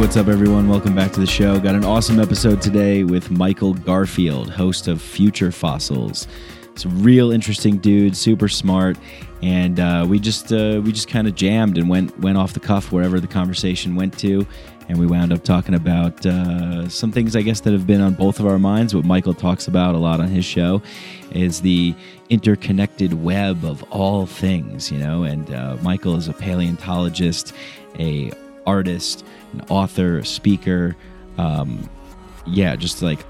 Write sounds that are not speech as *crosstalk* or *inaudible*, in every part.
What's up, everyone? Welcome back to the show. Got an awesome episode today with Michael Garfield, host of Future Fossils. It's a real interesting dude, super smart, and uh, we just uh, we just kind of jammed and went went off the cuff wherever the conversation went to, and we wound up talking about uh, some things I guess that have been on both of our minds. What Michael talks about a lot on his show is the interconnected web of all things, you know. And uh, Michael is a paleontologist, a artist, an author, a speaker. Um, yeah, just like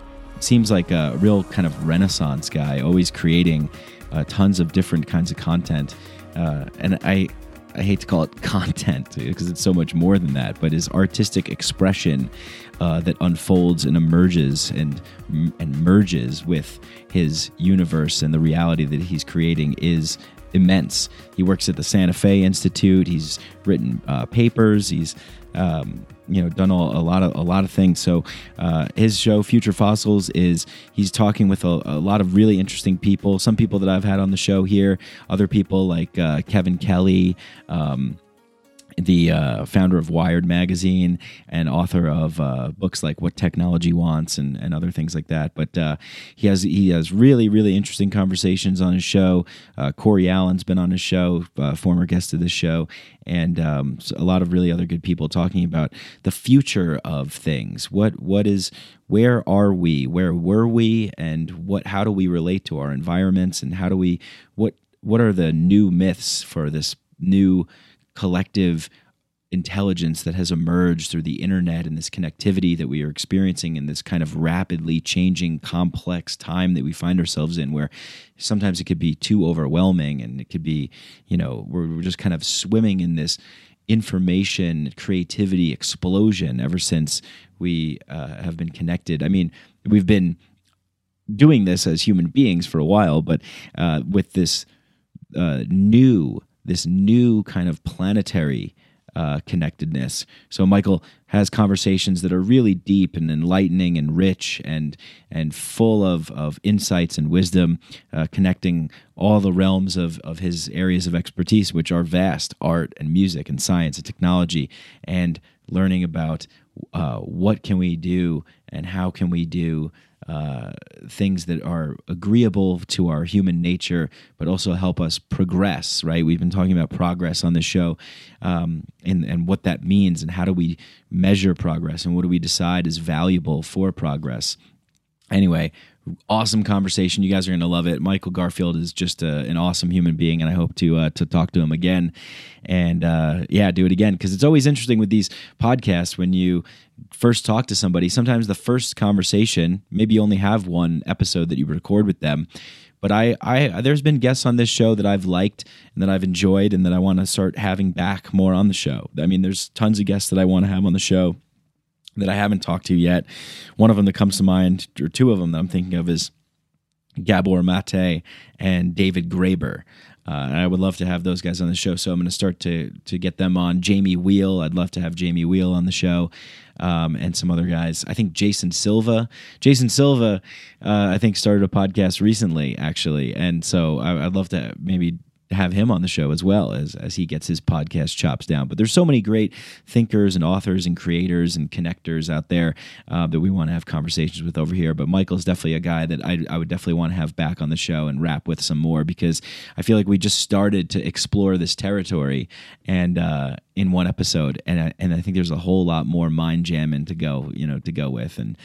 seems like a real kind of renaissance guy, always creating uh, tons of different kinds of content. Uh, and I, I hate to call it *laughs* content because it's so much more than that, but his artistic expression uh, that unfolds and emerges and and merges with his universe and the reality that he's creating is immense. He works at the Santa Fe Institute. He's written uh, papers. He's um, you know done all, a lot of a lot of things. So uh, his show Future Fossils is he's talking with a, a, lot of really interesting people. Some people that I've had on the show here. Other people like uh, Kevin Kelly. Um, the uh, founder of Wired magazine and author of uh, books like What Technology Wants and, and other things like that. But uh, he has he has really really interesting conversations on his show. Uh, Cory Allen's been on his show, uh, former guest of this show, and um, a lot of really other good people talking about the future of things. What what is where are we? Where were we? And what how do we relate to our environments? And how do we what what are the new myths for this new collective intelligence that has emerged through the internet and this connectivity that we are experiencing in this kind of rapidly changing complex time that we find ourselves in where sometimes it could be too overwhelming and it could be you know we're, we're just kind of swimming in this information creativity explosion ever since we uh, have been connected. I mean we've been doing this as human beings for a while but uh, with this uh, new this new kind of planetary uh, connectedness. So Michael has conversations that are really deep and enlightening and rich and and full of, of insights and wisdom, uh, connecting all the realms of, of his areas of expertise, which are vast art and music and science and technology, and learning about uh, what can we do and how can we do uh, things that are agreeable to our human nature, but also help us progress. Right? We've been talking about progress on this show, um, and and what that means, and how do we measure progress, and what do we decide is valuable for progress. Anyway, awesome conversation. You guys are going to love it. Michael Garfield is just a, an awesome human being, and I hope to uh, to talk to him again, and uh, yeah, do it again because it's always interesting with these podcasts when you first talk to somebody. Sometimes the first conversation, maybe you only have one episode that you record with them. But I, I, there's been guests on this show that I've liked and that I've enjoyed, and that I want to start having back more on the show. I mean, there's tons of guests that I want to have on the show that I haven't talked to yet. One of them that comes to mind, or two of them that I'm thinking of, is Gabor Mate and David Graeber. Uh, and I would love to have those guys on the show. So I'm going to start to to get them on. Jamie Wheal, I'd love to have Jamie Wheal on the show, um, and some other guys. I think Jason Silva. Jason Silva, uh, I think started a podcast recently, actually, and so I, I'd love to maybe have him on the show as well as as he gets his podcast chops down. But there's so many great thinkers and authors and creators and connectors out there uh, that we want to have conversations with over here. But Michael's definitely a guy that I, I would definitely want to have back on the show and rap with some more because I feel like we just started to explore this territory and uh, in one episode, and I, and I think there's a whole lot more mind jamming to go, you know, to go with and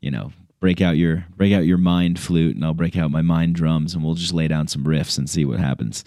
you know break out your break out your mind flute and I'll break out my mind drums and we'll just lay down some riffs and see what happens.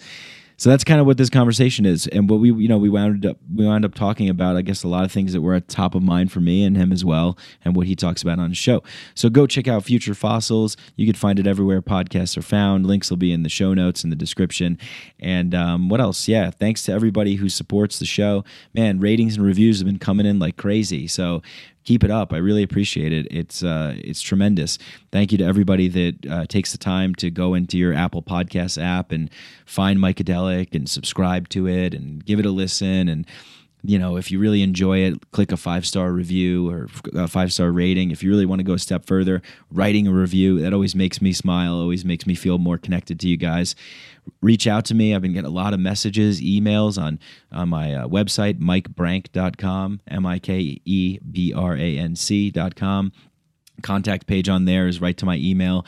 So that's kind of what this conversation is, and what we you know we wound up we wound up talking about. I guess a lot of things that were at top of mind for me and him as well, and what he talks about on his show. So go check out Future Fossils. You can find it everywhere podcasts are found. Links will be in the show notes in the description. And um, what else? Yeah, thanks to everybody who supports the show. Man, ratings and reviews have been coming in like crazy. So keep it up. I really appreciate it. It's uh, it's tremendous. Thank you to everybody that uh, takes the time to go into your Apple Podcast app and find Micadelic and subscribe to it and give it a listen and you know, if you really enjoy it, click a five star review or a five star rating. If you really want to go a step further, writing a review, that always makes me smile, always makes me feel more connected to you guys. Reach out to me. I've been getting a lot of messages, emails on, on my uh, website, mikebranc.com, M I K E B R A N C.com contact page on there is right to my email.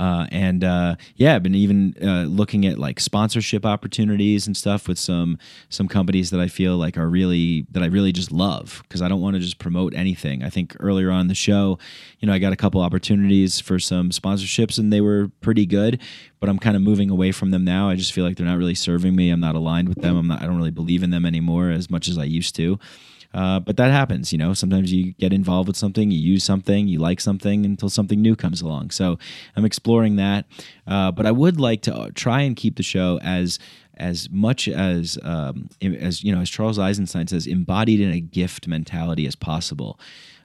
Uh, and uh, yeah, I've been even uh, looking at like sponsorship opportunities and stuff with some some companies that I feel like are really that I really just love because I don't want to just promote anything. I think earlier on the show, you know, I got a couple opportunities for some sponsorships and they were pretty good, but I'm kind of moving away from them now. I just feel like they're not really serving me. I'm not aligned with them. I'm not. I don't really believe in them anymore as much as I used to. Uh, but that happens, you know. Sometimes you get involved with something, you use something, you like something until something new comes along. So I'm exploring that. Uh, but I would like to uh, try and keep the show as as much as um, as you know, as Charles Eisenstein says, embodied in a gift mentality as possible.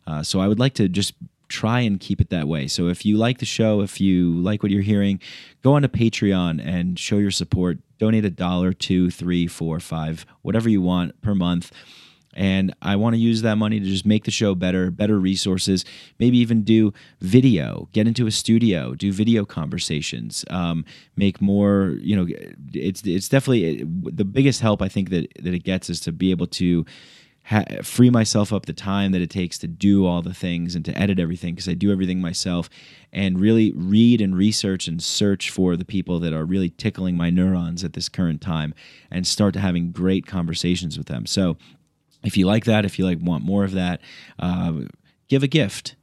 Uh, so I would like to just try and keep it that way. So if you like the show, if you like what you're hearing, go on to Patreon and show your support. Donate a dollar, two, three, four, five, whatever you want per month and I want to use that money to just make the show better, better resources, maybe even do video, get into a studio, do video conversations, um, make more. You know, it's it's definitely the biggest help I think that that it gets is to be able to. Ha- free myself up the time that it takes to do all the things and to edit everything because I do everything myself and really read and research and search for the people that are really tickling my neurons at this current time and start having great conversations with them. So if you like that, if you like want more of that, uh, give a gift.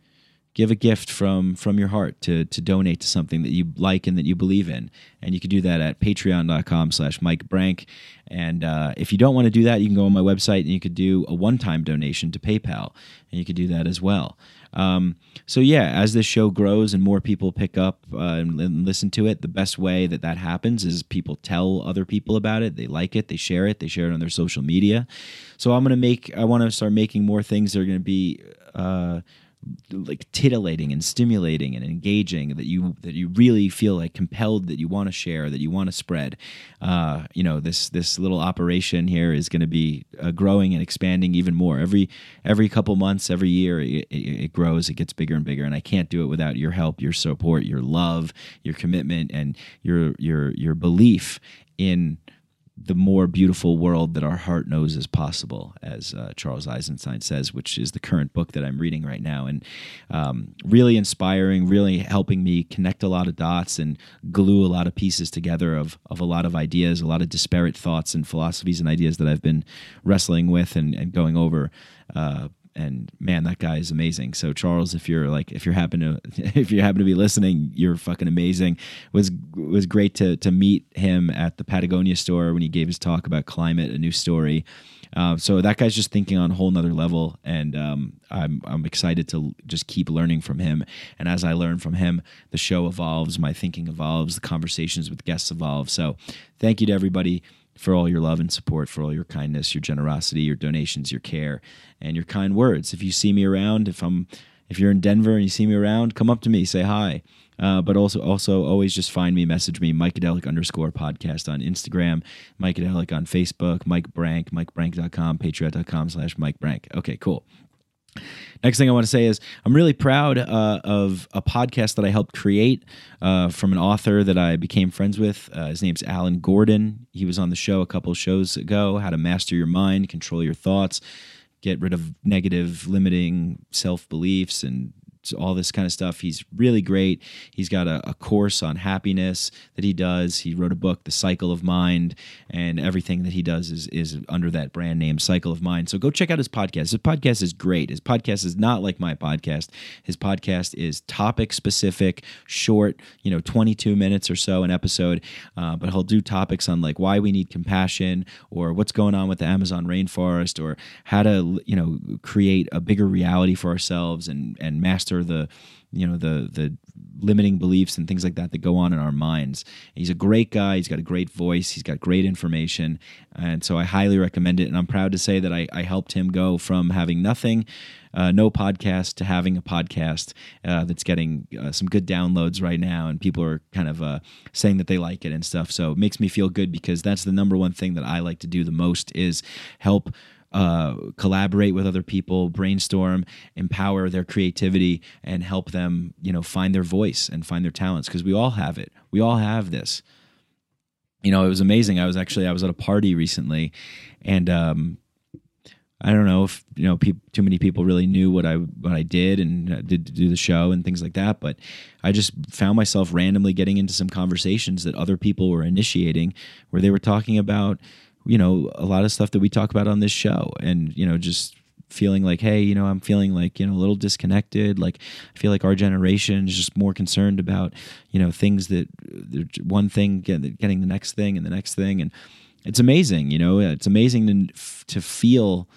Give a gift from from your heart to to donate to something that you like and that you believe in, and you can do that at Patreon.com/slash Mike Branc. And uh, if you don't want to do that, you can go on my website and you could do a one-time donation to PayPal, and you could do that as well. Um, so yeah, as this show grows and more people pick up uh, and, and, listen to it, the best way that that happens is people tell other people about it. They like it, they share it, they share it on their social media. So I'm gonna make. I want to start making more things that are gonna be. Uh, like titillating and stimulating and engaging that you that you really feel like compelled that you want to share that you want to spread. Uh, you know this this little operation here is going to be uh, growing and expanding even more. Every every couple months every year it, it, it, grows it gets bigger and bigger and I can't do it without your help your support your love your commitment and your your your belief in the more beautiful world that our heart knows is possible, as uh, Charles Eisenstein says, which is the current book that I'm reading right now. And um, really inspiring, really helping me connect a lot of dots and glue a lot of pieces together of, of a lot of ideas, a lot of disparate thoughts and philosophies and ideas that I've been wrestling with and, and going over. Uh, and man, that guy is amazing. So Charles, if you're like, if you're happen to, *laughs* if you happen to be listening, you're fucking amazing. It was was great to to meet him at the Patagonia store when he gave his talk about climate, a new story. Uh, so that guy's just thinking on a whole nother level, and um, I'm I'm excited to just keep learning from him. And as I learn from him, the show evolves, my thinking evolves, the conversations with guests evolve. So thank you to everybody for all your love and support, for all your kindness, your generosity, your donations, your care, and your kind words. If you see me around, if I'm if you're in Denver and you see me around, come up to me, say hi. Uh, but also, also always just find me, message me, Mikadelic underscore podcast on Instagram, Mikadelic on Facebook, Mike Branc, MikeBranc.com, Patreon.com slash Mike Branc. Okay, cool. Next thing I want to say is I'm really proud uh, of a podcast that I helped create uh, from an author that I became friends with. Uh, his name's Alan Gordon. He was on the show a couple shows ago. How to master your mind, control your thoughts, get rid of negative, limiting self beliefs, and all this kind of stuff. He's really great. He's got a, a, course on happiness that he does. He wrote a book, The Cycle of Mind, and everything that he does is is under that brand name, Cycle of Mind. So go check out his podcast. His podcast is great. His podcast is not like my podcast. His podcast is topic specific, short, you know, 22 minutes or so an episode. Uh, but he'll do topics on like why we need compassion or what's going on with the Amazon rainforest or how to, you know, create a bigger reality for ourselves and and master master the you know the the limiting beliefs and things like that that go on in our minds. He's a great guy. He's got a great voice. He's got great information, and so I highly recommend it. And I'm proud to say that I, I helped him go from having nothing, uh, no podcast, to having a podcast uh, that's getting uh, some good downloads right now, and people are kind of uh, saying that they like it and stuff. So it makes me feel good because that's the number one thing that I like to do the most is help uh, collaborate with other people, brainstorm, empower their creativity, and help them, you know, find their voice and find their talents because we all have it. We all have this. You know, it was amazing. I was actually I was at a party recently, and um, I don't know if you know pe- too many people really knew what I what I did and uh, did do the show and things like that. But I just found myself randomly getting into some conversations that other people were initiating, where they were talking about you know a lot of stuff that we talk about on this show, and you know just feeling like hey you know i'm feeling like you know a little disconnected. Like i feel like our generation is just more concerned about you know things that one thing getting the next thing and the next thing. And it's amazing you know it's amazing to, to feel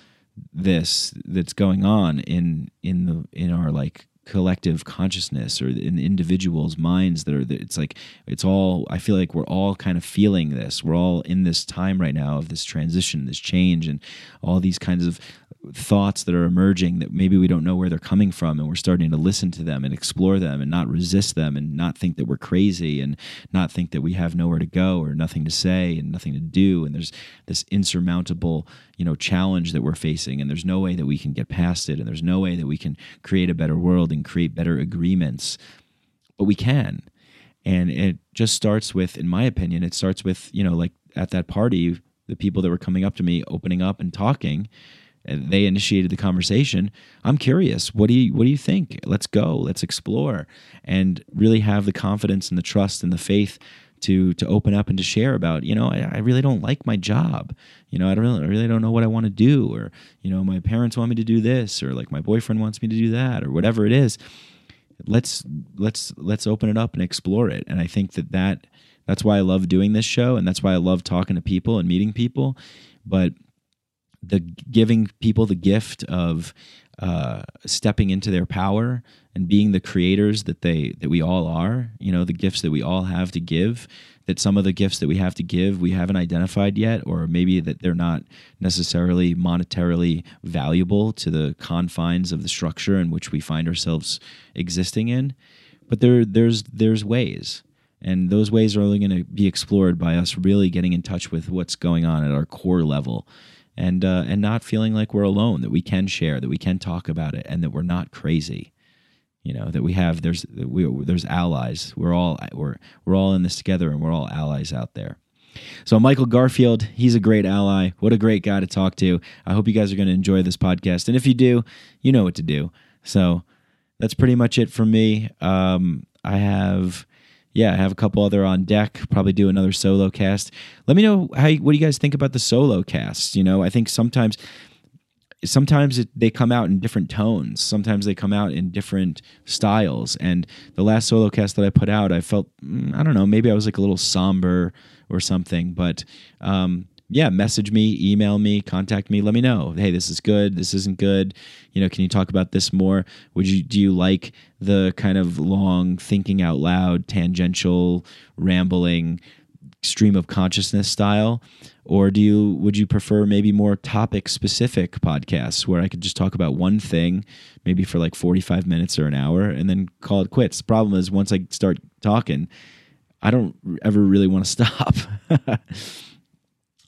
this that's going on in in the in our like collective consciousness or in individuals minds that are it's like it's all i feel like we're all kind of feeling this. We're all in this time right now of this transition this change and all these kinds of thoughts that are emerging that maybe we don't know where they're coming from and we're starting to listen to them and explore them and not resist them and not think that we're crazy and not think that we have nowhere to go or nothing to say and nothing to do. And there's this insurmountable you know challenge that we're facing and there's no way that we can get past it and there's no way that we can create a better world and create better agreements. But we can. And it just starts with in my opinion it starts with you know like at that party the people that were coming up to me opening up and talking and they initiated the conversation. I'm curious what do you what do you think? Let's go. Let's explore. And really have the confidence and the trust and the faith to to open up and to share about you know I, I really don't like my job. You know I don't really, I really don't know what I want to do or you know my parents want me to do this or like my boyfriend wants me to do that or whatever it is. Let's let's let's open it up and explore it. And I think that that that's why I love doing this show and that's why I love talking to people and meeting people. But the giving people the gift of uh, stepping into their power and being the creators that they that we all are you know the gifts that we all have to give that some of the gifts that we have to give we haven't identified yet or maybe that they're not necessarily monetarily valuable to the confines of the structure in which we find ourselves existing in. But there there's there's ways. And those ways are only going to be explored by us really getting in touch with what's going on at our core level and uh, and not feeling like we're alone that we can share that we can talk about it and that we're not crazy. You know that we have there's we, there's allies. We're all we're we're all in this together and we're all allies out there. So michael garfield he's a great ally. What a great guy to talk to. I hope you guys are going to enjoy this podcast. And if you do you know what to do. So that's pretty much it for me. Um, i have yeah, I have a couple other on deck. Probably do another solo cast. Let me know how what do you guys think about the solo casts. You know, I think sometimes sometimes it, they come out in different tones. Sometimes they come out in different styles. And the last solo cast that I put out, I felt mm, I don't know, maybe I was like a little somber or something, but um, yeah, message me, email me, contact me. Let me know. Hey, this is good. This isn't good. You know, can you talk about this more? Would you do you like the kind of long thinking out loud, tangential, rambling stream of consciousness style? Or do you would you prefer maybe more topic specific podcasts where I could just talk about one thing, maybe for like 45 minutes or an hour and then call it quits? The problem is once I start talking, I don't ever really want to stop. *laughs*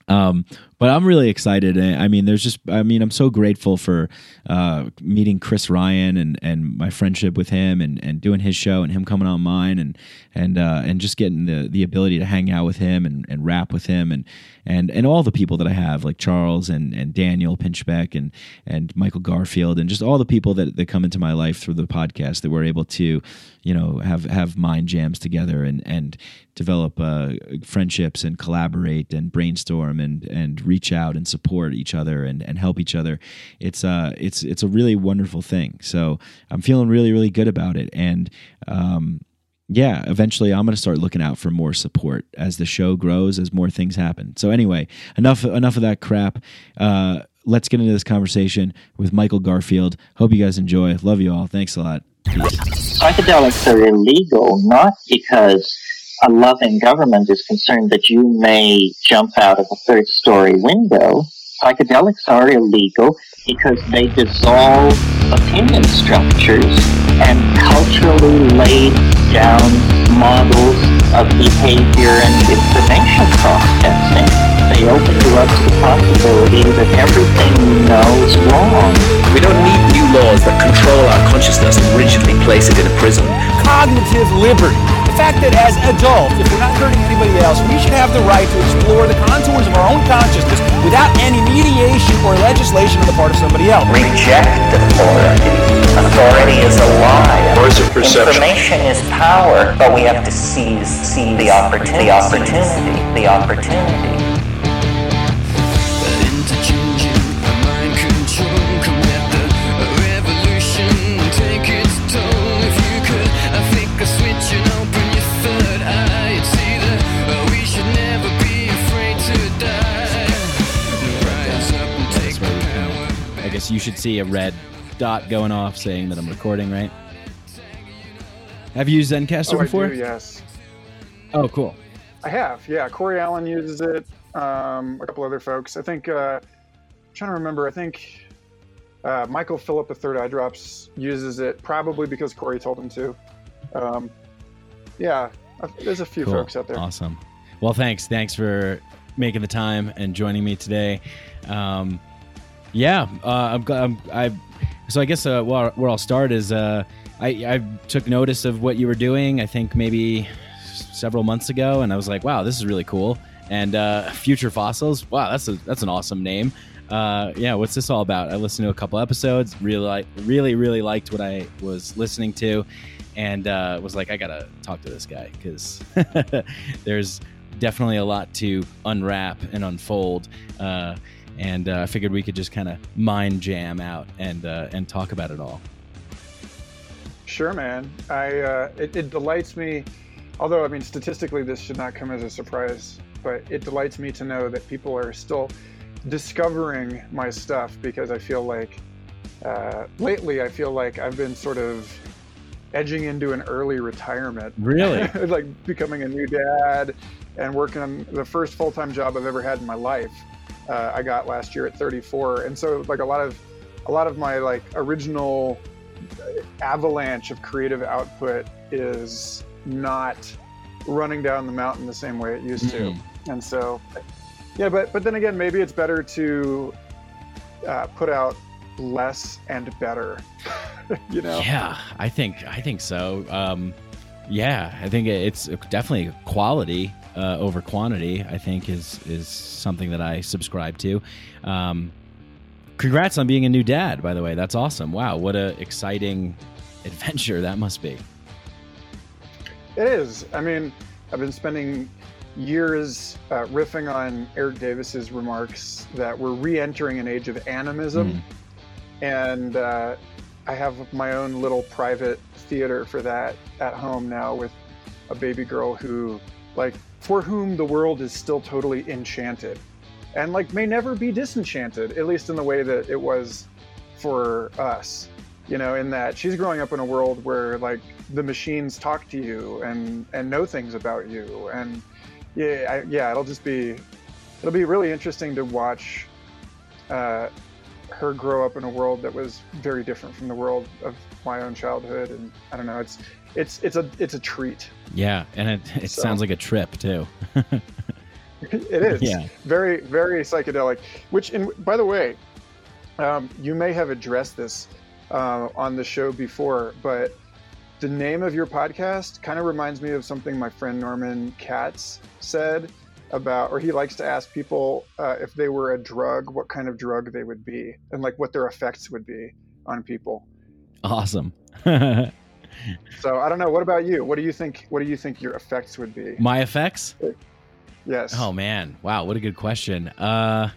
Um, but I'm really excited. I mean, there's just, I mean, I'm so grateful for uh, meeting Chris Ryan and, and my friendship with him and, and doing his show and him coming on mine and and uh, and just getting the, the ability to hang out with him and, and rap with him and and and all the people that I have like Charles and, and Daniel Pinchbeck and and Michael Garfield and just all the people that, that come into my life through the podcast that we're able to, you know, have have mind jams together and and develop uh, friendships and collaborate and brainstorm and and reach out and support each other and, and help each other. It's uh it's it's a really wonderful thing. So I'm feeling really really good about it and um, yeah, eventually I'm going to start looking out for more support as the show grows, as more things happen. So anyway, enough enough of that crap. Uh, let's get into this conversation with Michael Garfield. Hope you guys enjoy. Love you all. Thanks a lot. Psychedelics are illegal not because a loving government is concerned that you may jump out of a third story window. Psychedelics are illegal because they dissolve opinion structures and culturally laid down models of behavior and information processing. they open you up to the possibility that everything you know is wrong. We don't need new laws that control our consciousness and rigidly place it in a prison. Cognitive liberty. The fact that as adults, if we're not hurting anybody else, we should have the right to explore the contours of our own consciousness without any mediation or legislation on the part of somebody else. Reject authority. Authority is a lie. Or is it perception? Information is power, but we have to seize, seize the opportunity. The opportunity. The opportunity. Should see a red dot going off saying that I'm recording, right? Have you used Zencastr Oh, before? do, yes. Oh, cool. I have, yeah. Cory Allen uses it. Um, a couple other folks. I think. Uh, I'm trying to remember. I think uh, Michael Phillip, the Third Eye Drops, uses it probably because Cory told him to. Um, yeah, uh, there's a few Cool. folks out there. Awesome. Well, thanks. Thanks for making the time and joining me today. Um, yeah, uh, I'm. I'm, I so I guess uh, where, where I'll start is uh, I, I took notice of what you were doing. I think maybe several months ago, and I was like, wow, this is really cool. And uh, Future Fossils, wow, that's a that's an awesome name. Uh, yeah, what's this all about? I listened to a couple episodes. Really, really, really liked what I was listening to, and uh, was like, I gotta talk to this guy because *laughs* there's definitely a lot to unwrap and unfold. Uh, and uh, I figured we could just kind of mind jam out and uh, and talk about it all. Sure, man. I uh, it, it delights me. Although I mean, statistically, this should not come as a surprise, but it delights me to know that people are still discovering my stuff because I feel like uh, lately I feel like I've been sort of edging into an early retirement. Really? *laughs* like becoming a new dad and working on the first full-time job I've ever had in my life. Uh, I got last year at 34, and so like a lot of a lot of my like original avalanche of creative output is not running down the mountain the same way it used Mhm. to. And so, yeah, but but then again, maybe it's better to uh, put out less and better. *laughs* you know? Yeah, I think I think so. Um, yeah, I think it's definitely quality uh, over quantity. I think is is something that I subscribe to. Um, congrats on being a new dad, by the way. That's awesome. Wow, what a exciting *laughs* adventure that must be. It is. I mean, I've been spending years uh, riffing on Erik Davis's remarks that we're re-entering an age of animism, Mm. and uh, I have my own little private theater for that at home now with a baby girl who, like, for whom the world is still totally enchanted, and like may never be disenchanted, at least in the way that it was for us you know in that she's growing up in a world where like the machines talk to you and and know things about you and yeah I, yeah it'll just be it'll be really interesting to watch uh, her grow up in a world that was very different from the world of my own childhood and i don't know it's it's it's a it's a treat Yeah, and it, it So- sounds like a trip too. *laughs* it is Yeah. very very psychedelic which in by the way um, you may have addressed this uh, on the show before but the name of your podcast kind of reminds me of something my friend norman katz said about or he likes to ask people uh, if they were a drug what kind of drug they would be and like what their effects would be on people Awesome. *laughs* so i don't know what about you what do you think what do you think your effects would be My effects? yes Oh man, wow, what a good question. Uh,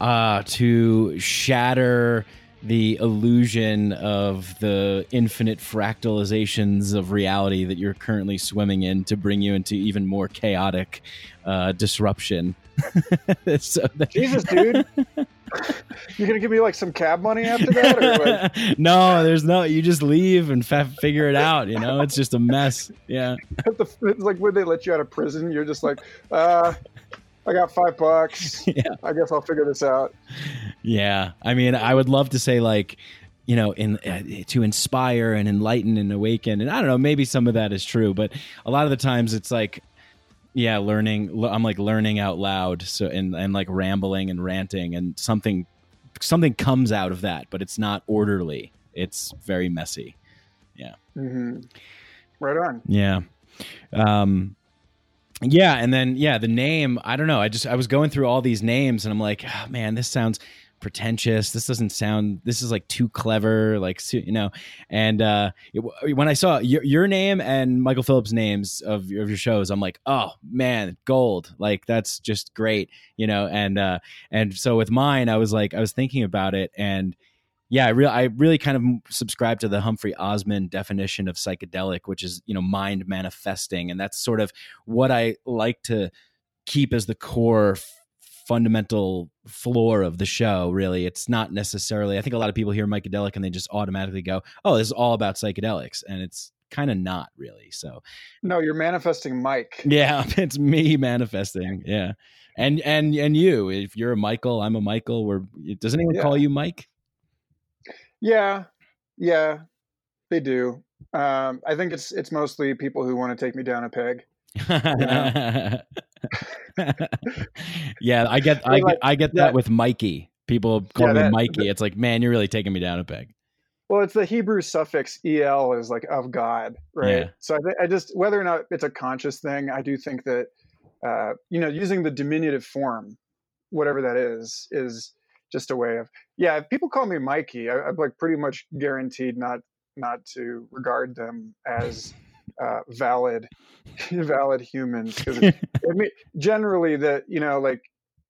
uh, to shatter the illusion of the infinite fractalizations of reality that you're currently swimming in, to bring you into even more chaotic uh, disruption. *laughs* so that- jesus dude *laughs* you're gonna give me like some cab money after that or like *laughs* no, there's no. You just leave and fa- figure it out. You know, it's just a mess. Yeah. it's like when they let you out of prison, you're just like, uh, I got five bucks. *laughs* Yeah. I guess I'll figure this out. Yeah, I mean, I would love to say like, you know, in uh, to inspire and enlighten and awaken, and I don't know, maybe some of that is true, but a lot of the times it's like, yeah, learning. I'm like learning out loud, so and and like rambling and ranting, and something something comes out of that, but it's not orderly. It's very messy. Yeah. hmm Right on. Yeah. Um yeah, and then yeah, the name, I don't know. I just I was going through all these names and I'm like, oh, man, this sounds pretentious. This doesn't sound this is like too clever, like you know. And uh it- when I saw your, your name and Michael Phillips names of your, of your shows, I'm like, "Oh, man, gold. Like that's just great." You know, and uh and so with mine, I was like I was thinking about it and yeah, I really, I really kind of subscribe to the Humphrey Osmond definition of psychedelic, which is you know mind manifesting, and that's sort of what I like to keep as the core f- fundamental floor of the show. Really, it's not necessarily. I think a lot of people hear psychedelic and they just automatically go, "Oh, this is all about psychedelics," and it's kind of not really. So No, you're manifesting Mike. *laughs* yeah, *laughs* it's me manifesting. Yeah, and and and you, if you're a Michael, I'm a Michael. We're does anyone Yeah. call you Mike? Yeah, yeah, they do. Um, I think it's it's mostly people who want to take me down a peg. *laughs* yeah, I get *laughs* I get I get that with Mikey. People call Yeah, me that- Mikey. It's like, man, you're really taking me down a peg. Well, it's the Hebrew suffix el is like of God, right? Yeah. So I, th- I just whether or not it's a conscious thing, I do think that uh, you know using the diminutive form, whatever that is, is just a way of yeah. If people call me Mikey, I, I'm like pretty much guaranteed not not to regard them as *laughs* uh, valid *laughs* valid humans because *laughs* I mean, generally that you know like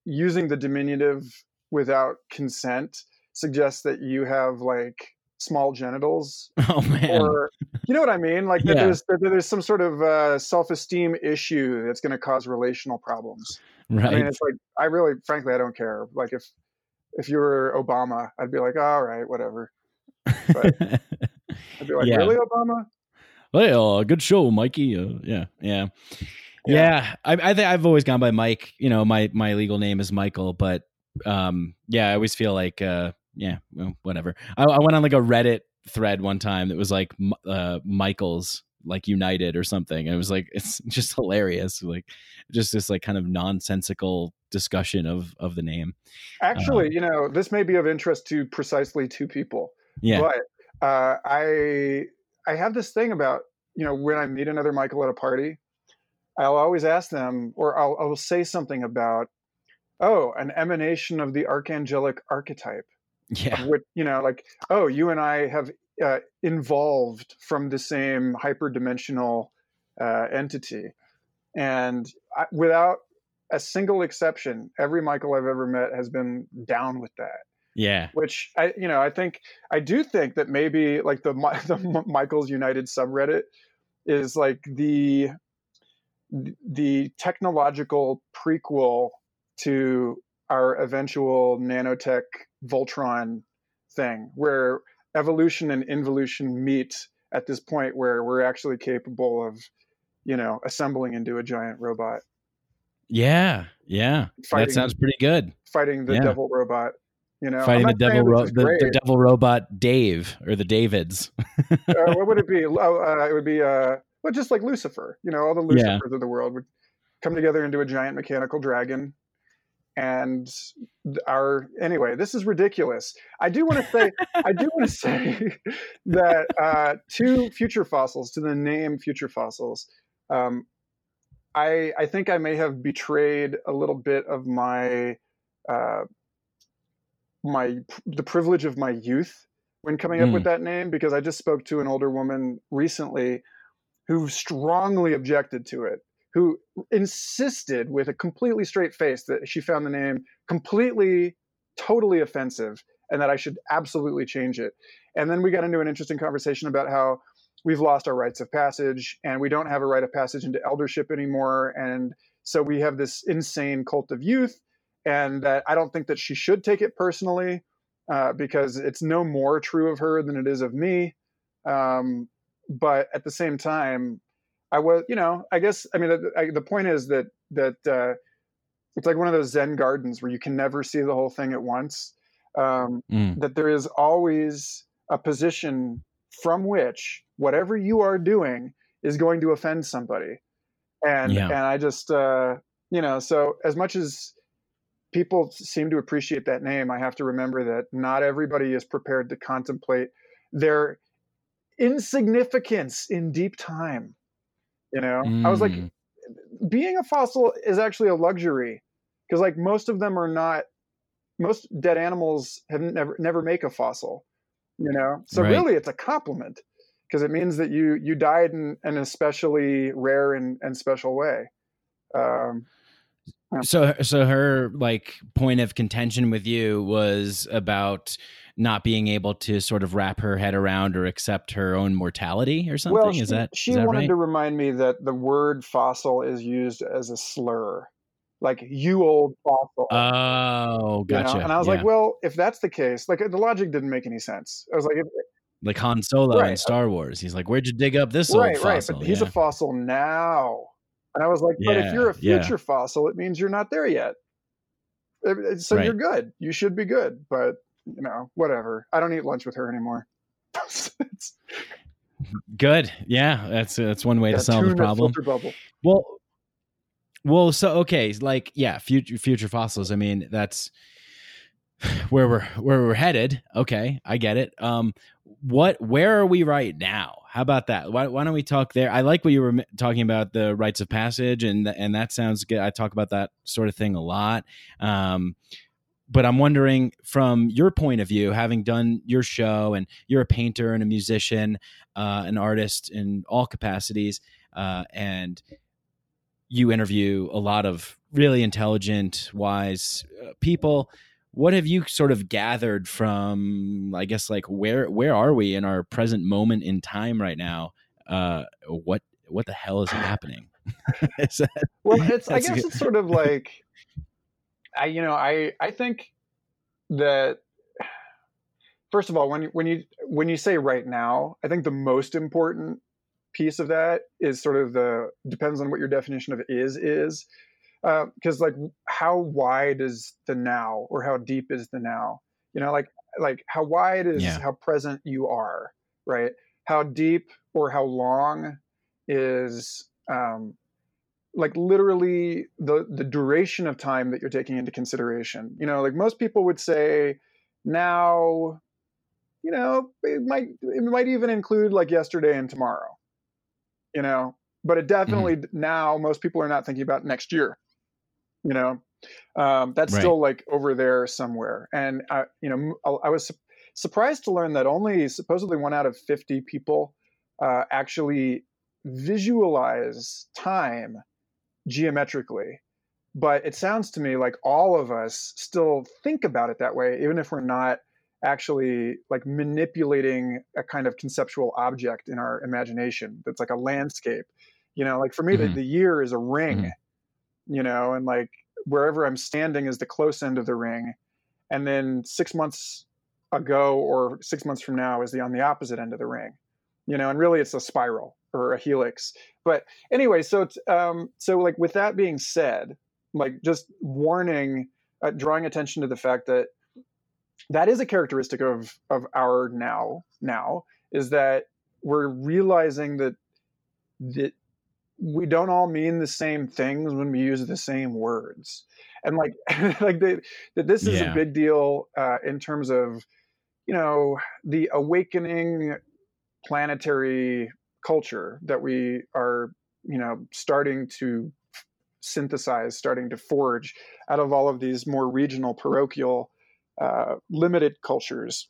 using the diminutive without consent suggests that you have like small genitals Oh man. or you know what i mean like that Yeah. there's there's some sort of uh, self-esteem issue that's going to cause relational problems right. i mean it's like i really frankly i don't care like if if you were obama i'd be like all right whatever but- *laughs* i'd be like Yeah. really obama well, good show, Mikey. Uh, yeah, yeah, yeah. I, I think I've always gone by Mike. You know, my my legal name is Michael, but um, yeah, I always feel like uh, yeah, well, whatever. I, I went on like a Reddit thread one time that was like uh, Michaels like United or something. And it was like *laughs* it's just hilarious, like just this like kind of nonsensical discussion of of the name. actually you know this may be of interest to precisely two people Yeah, But uh, I I have this thing about you know when I meet another Michael at a party, I'll always ask them, or I'll I'll say something about, oh, an emanation of the archangelic archetype, yeah, which you know, like, oh, you and I have uh, involved from the same hyperdimensional uh, entity, and I, without a single exception, every Michael I've ever met has been down with that yeah, which I, you know, I think I do think that maybe like the *laughs* the Michaels United subreddit is like the the technological prequel to our eventual nanotech Voltron thing, where evolution and involution meet at this point where we're actually capable of, you know, assembling into a giant robot, yeah, yeah. That sounds pretty good. fighting the Yeah. devil robot. You know, Fighting the devil, ro- the, the devil robot Dave or the Davids. uh, *laughs* what would it be? Oh, uh, it would be uh, well, just like Lucifer. You know, all the Yeah. Lucifers of the world would come together into a giant mechanical dragon. And our anyway, this is ridiculous. I do want to say, I do want to *laughs* say that uh, to future fossils, to the name future fossils, um, I I think I may have betrayed a little bit of my uh, my the privilege of my youth when coming up Mm. with that name because I just spoke to an older woman recently who strongly objected to it, who insisted with a completely straight face that she found the name completely, totally offensive and that I should absolutely change it. And then we got into an interesting conversation about how we've lost our rites of passage and we don't have a rite of passage into eldership anymore. And so we have this insane cult of youth. And that I don't think that she should take it personally uh, because it's no more true of her than it is of me. Um, but at the same time, I was, you know, I guess, I mean, the, I, the point is that, that, uh, it's like one of those Zen gardens where you can never see the whole thing at once. Um, Mm. that there is always a position from which whatever you are doing is going to offend somebody. and Yeah. and I just uh, you know so as much as people seem to appreciate that name, I have to remember that not everybody is prepared to contemplate their insignificance in deep time. You know, I was like, Mm. being a fossil is actually a luxury because like most of them are not. Most dead animals have never never make a fossil. You know, so Right. really it's a compliment because it means that you you died in an especially rare and, and special way. Um, So, so her like point of contention with you was about not being able to sort of wrap her head around or accept her own mortality or something. Well, is she, that she is that wanted right? to remind me that the word fossil is used as a slur, like you old fossil. Oh, you know? gotcha. And I was Yeah. like, well, if that's the case, like the logic didn't make any sense. I was like, if, like Han Solo Right. in Star Wars. He's like, "Where'd you dig up this right, old right, fossil?" but he's yeah. a fossil now. And I was like, but if you're a yeah. future fossil, it means you're not there yet. Uh, uh, So Right. you're good. You should be good. But you know, whatever. I don't eat lunch with her anymore. *laughs* Good. Yeah, that's that's one way yeah, to solve the problem. Well, well, so okay, like yeah, future future fossils. I mean, that's *sighs* where we're where we're headed. Okay, I get it. Um, what where are we right now? How about that? Why, why don't we talk there? I like what you were talking about the rites of passage, and and that sounds good. I talk about that sort of thing a lot. Um, but I'm wondering from your point of view, having done your show, and you're a painter and a musician, uh, an artist in all capacities, uh, and you interview a lot of really intelligent, wise uh, people. What have you sort of gathered from, I guess, like where where are we in our present moment in time right now? Uh, what what the hell is *sighs* happening? *laughs* Is that- Well, it's I guess good. it's sort of like I you know, I I think that first of all, when you when you when you say right now, I think the most important piece of that is sort of the depends on what your definition of is is because like how wide is the now or how deep is the now? You know like like how wide is Yeah. how present you are right? How deep or how long is um like literally the the duration of time that you're taking into consideration. You know like most people would say now you know it might it might even include like yesterday and tomorrow you know but it definitely now most people are not thinking about next year you know? Um, that's Right. still like over there somewhere. And I, you know I was su- surprised to learn that only supposedly one out of 50 people uh, actually visualize time geometrically. But it sounds to me like all of us still think about it that way even if we're not actually like manipulating a kind of conceptual object in our imagination that's like a landscape you know? Like for me Mhm. the, the year is a ring Mhm. you know? And like wherever i'm standing is the close end of the ring. And then six months ago or six months from now is the on the opposite end of the ring you know? And really it's a spiral or a helix. But anyway so it's um so like with that being said like just warning uh, drawing attention to the fact that that is a characteristic of of our now now is that we're realizing that that we don't all mean the same things when we use the same words and like *laughs* like the, that this is Yeah. a big deal uh, in terms of you know the awakening planetary culture that we are you know starting to synthesize starting to forge out of all of these more regional parochial uh, limited cultures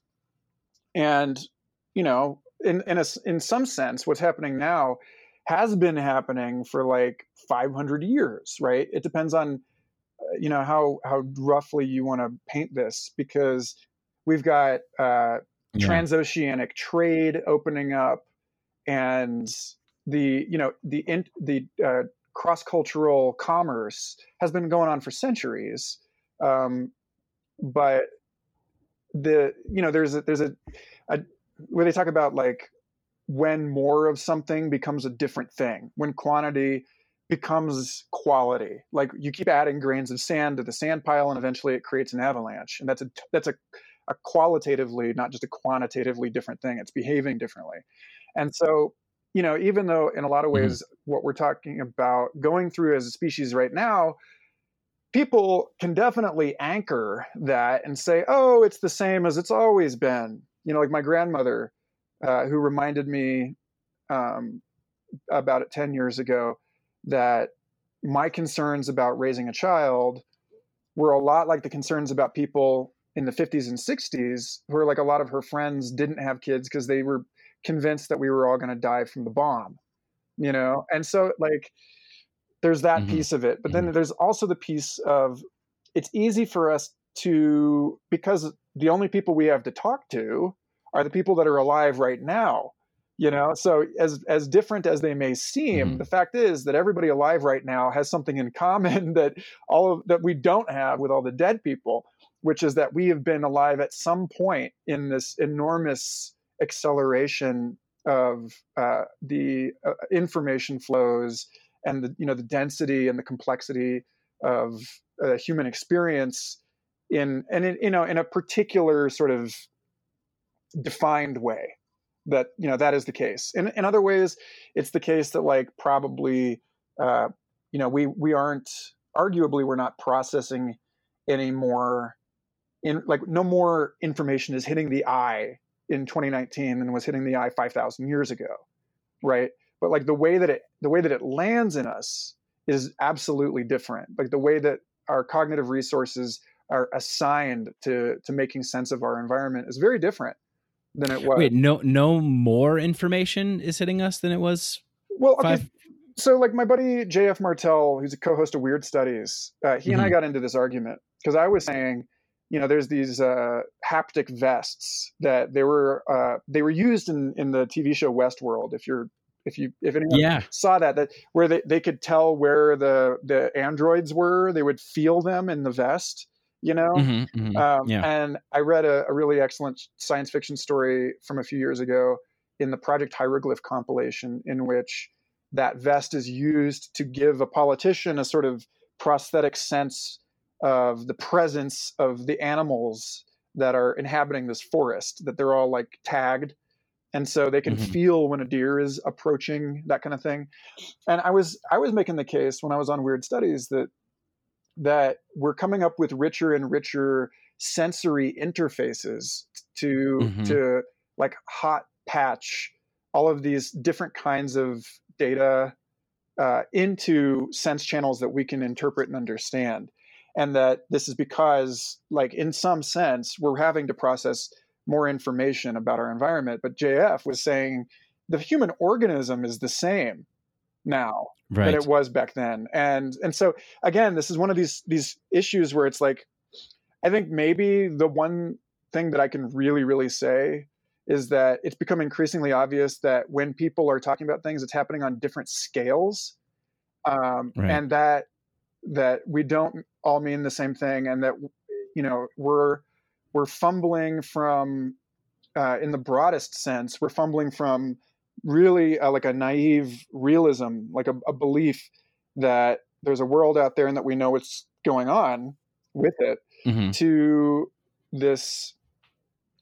and you know in in a in some sense what's happening now has been happening for like 500 years right it depends on uh, you know how how roughly you want to paint this because we've got uh, Yeah. transoceanic trade opening up and the you know the in, the uh, cross cultural commerce has been going on for centuries um, but the you know there's a there's a, a where they talk about like when more of something becomes a different thing when quantity becomes quality. Like you keep adding grains of sand to the sand pile and eventually it creates an avalanche. And that's a that's a, a qualitatively not just a quantitatively different thing it's behaving differently. And so you know, even though in a lot of Mhm. ways what we're talking about going through as a species right now, people can definitely anchor that and say, "Oh, it's the same as it's always been." You know, like my grandmother, uh, who reminded me um, about it ten years ago that my concerns about raising a child were a lot like the concerns about people in the 50s and 60s who are like a lot of her friends didn't have kids because they were convinced that we were all going to die from the bomb you know and so like there's that Mhm. piece of it but then there's also the piece of it's easy for us to because the only people we have to talk to are the people that are alive right now you know so as as different as they may seem Mhm. the fact is that everybody alive right now has something in common *laughs* that all of that we don't have with all the dead people which is that we have been alive at some point in this enormous acceleration of uh, the uh, information flows and the you know the density and the complexity of uh, human experience in and in, you know in a particular sort of defined way that you know that is the case. In, in other ways it's the case that like probably uh, you know we we aren't arguably we're not processing any more in like no more information is hitting the eye in 2019 than was hitting the eye 5000 years ago right but like the way that it the way that it lands in us is absolutely different like the way that our cognitive resources are assigned to to making sense of our environment is very different than it was Wait, no, no more information is hitting us than it was. well okay five- so like my buddy jf martel who's a co-host of weird studies uh, he and i Mhm. got into this argument because i was saying you know there's these uh, haptic vests that they were uh, they were used in in the tv show westworld if you're if you if anyone Yeah, saw that that where they, they could tell where the the androids were they would feel them in the vest you know Mhm, mhm. um, yeah. And I read a, a really excellent science fiction story from a few years ago in the Project Hieroglyph compilation, in which that vest is used to give a politician a sort of prosthetic sense of the presence of the animals that are inhabiting this forest, that they're all like tagged. And so they can Mhm. feel when a deer is approaching, that kind of thing. And I was I was making the case when I was on Weird Studies that that we're coming up with richer and richer sensory interfaces to Mhm. to like hot patch all of these different kinds of data uh, into sense channels that we can interpret and understand and that this is because like in some sense we're having to process more information about our environment but jf was saying the human organism is the same now right. than it was back then and and so again this is one of these these issues where it's like i think maybe the one thing that i can really really say is that it's become increasingly obvious that when people are talking about things it's happening on different scales um, Right. and that that we don't all mean the same thing and that you know we're we're fumbling from uh, in the broadest sense we're fumbling from really uh, like a naive realism like a, a belief that there's a world out there and that we know what's going on with it Mhm. to this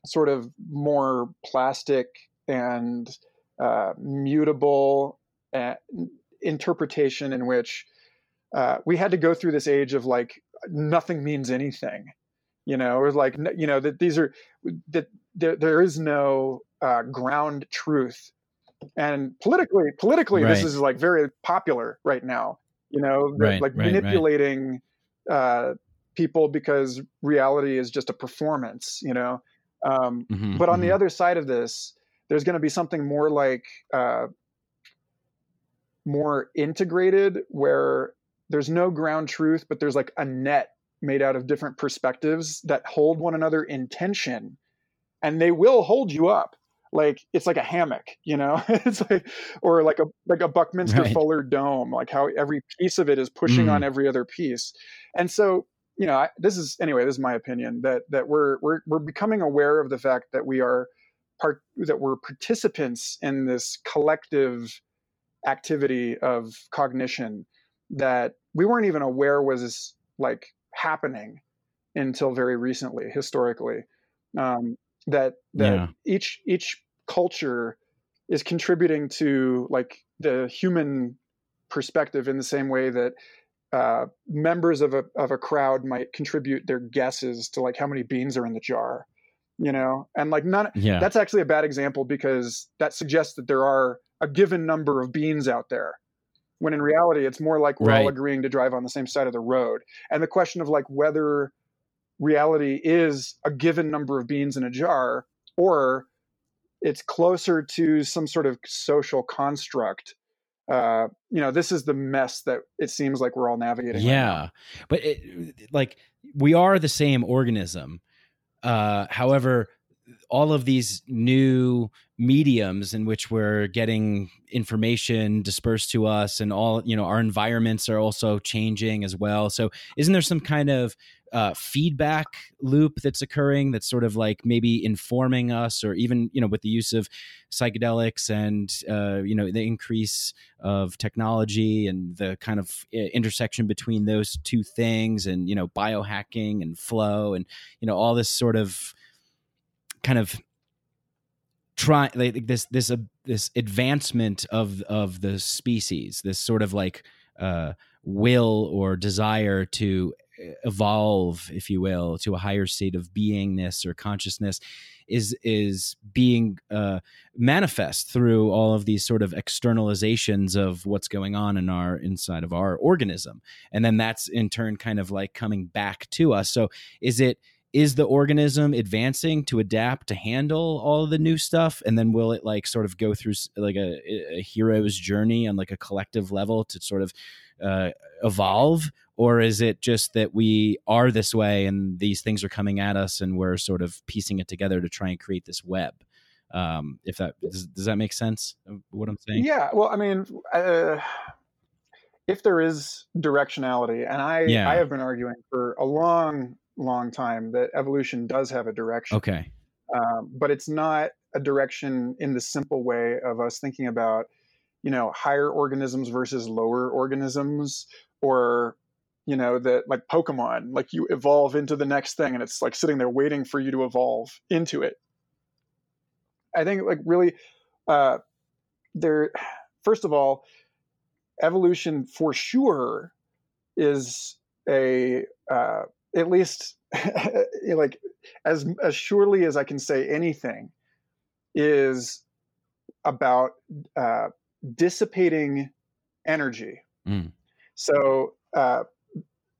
sort of more plastic and uh, mutable uh, interpretation in which uh, we had to go through this age of like nothing means anything you know or like you know that these are that there, there is no uh, ground truth and politically politically this is like very popular right now you know Right, like right, right. manipulating uh, people because reality is just a performance you know um, Mhm, but on the mhm. other side of this there's going to be something more like uh, more integrated where there's no ground truth but there's like a net made out of different perspectives that hold one another in tension and they will hold you up like it's like a hammock you know *laughs* it's like or like a like a buckminster Right. fuller dome like how every piece of it is pushing Mm. on every other piece and so you know I, this is anyway this is my opinion that that we're we're we're becoming aware of the fact that we are part that we're participants in this collective activity of cognition that we weren't even aware was like happening until very recently historically um, that that Yeah. each each culture is contributing to like the human perspective in the same way that uh, members of a of a crowd might contribute their guesses to like how many beans are in the jar, you know, and like none. Yeah. That's actually a bad example because that suggests that there are a given number of beans out there, when in reality it's more like we're all agreeing to drive on the same side of the road. And the question of like whether reality is a given number of beans in a jar or it's closer to some sort of social construct uh, you know, this is the mess that it seems like we're all navigating. right. Yeah, but it, like we are the same organism. Uh, however, all of these new mediums in which we're getting information dispersed to us, and all you know, our environments are also changing as well. So, isn't there some kind of uh, feedback loop that's occurring that's sort of like maybe informing us, or even you know, with the use of psychedelics and uh, you know, the increase of technology and the kind of uh, intersection between those two things and you know biohacking and flow and you know all this sort of kind of try like this this uh, this advancement of of the species this sort of like uh will or desire to uh, evolve if you will to a higher state of beingness or consciousness is is being uh manifest through all of these sort of externalizations of what's going on in our inside of our organism. And then that's in turn kind of like coming back to us. So is it is the organism advancing to adapt to handle all of the new stuff and then will it like sort of go through like a, a hero's journey on like a collective level to sort of uh, evolve or is it just that we are this way and these things are coming at us and we're sort of piecing it together to try and create this web um if that does, does that make sense of what i'm saying Yeah. Well, I mean, uh, if there is directionality, and I, Yeah. I have been arguing for a long, long time that evolution does have a direction, okay um, but it's not a direction in the simple way of us thinking about, you know, higher organisms versus lower organisms, or you know that like Pokemon, like you evolve into the next thing, and it's like sitting there waiting for you to evolve into it. I think like really, uh, there. First of all, evolution for sure is a uh, at least *laughs* like as as surely as I can say anything is about uh, dissipating energy. Mm. So uh,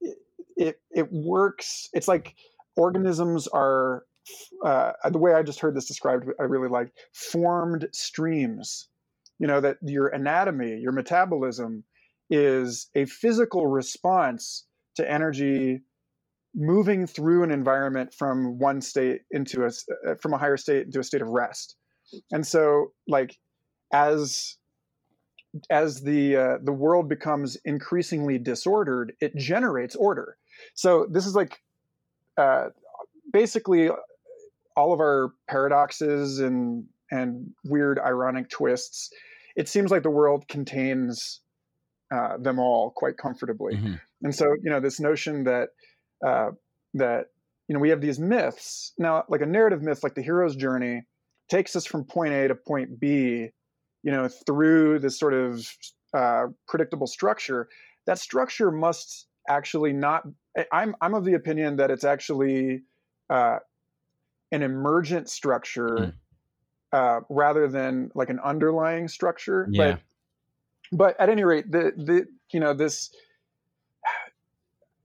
it, it it works. It's like organisms are uh, the way I just heard this described. I really like formed streams. You know that your anatomy, your metabolism, is a physical response to energy moving through an environment from one state into a uh, from a higher state into a state of rest. And so like as as the uh, the world becomes increasingly disordered it generates order. So this is like uh, basically all of our paradoxes and and weird ironic twists. It seems like the world contains uh, them all quite comfortably. Mhm. and so you know this notion that uh, that you know we have these myths now like a narrative myth like the hero's journey takes us from point a to point b you know through this sort of uh, predictable structure that structure must actually not i'm i'm of the opinion that it's actually uh, an emergent structure Mm. uh, rather than like an underlying structure Yeah. but but at any rate the the you know this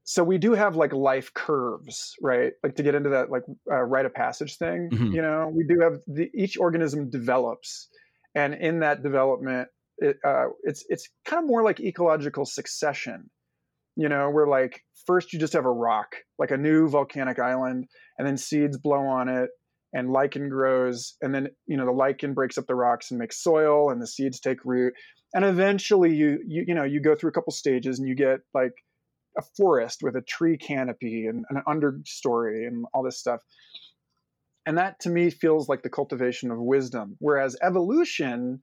so we do have like life curves right? Like to get into that like uh, rite of passage thing Mhm. you know? We do have the each organism develops and in that development it, uh, it's it's kind of more like ecological succession you know? Where like first you just have a rock like a new volcanic island and then seeds blow on it and lichen grows and then you know the lichen breaks up the rocks and makes soil and the seeds take root and eventually you you you know you go through a couple stages and you get like a forest with a tree canopy and an understory and all this stuff. And that to me feels like the cultivation of wisdom. Whereas evolution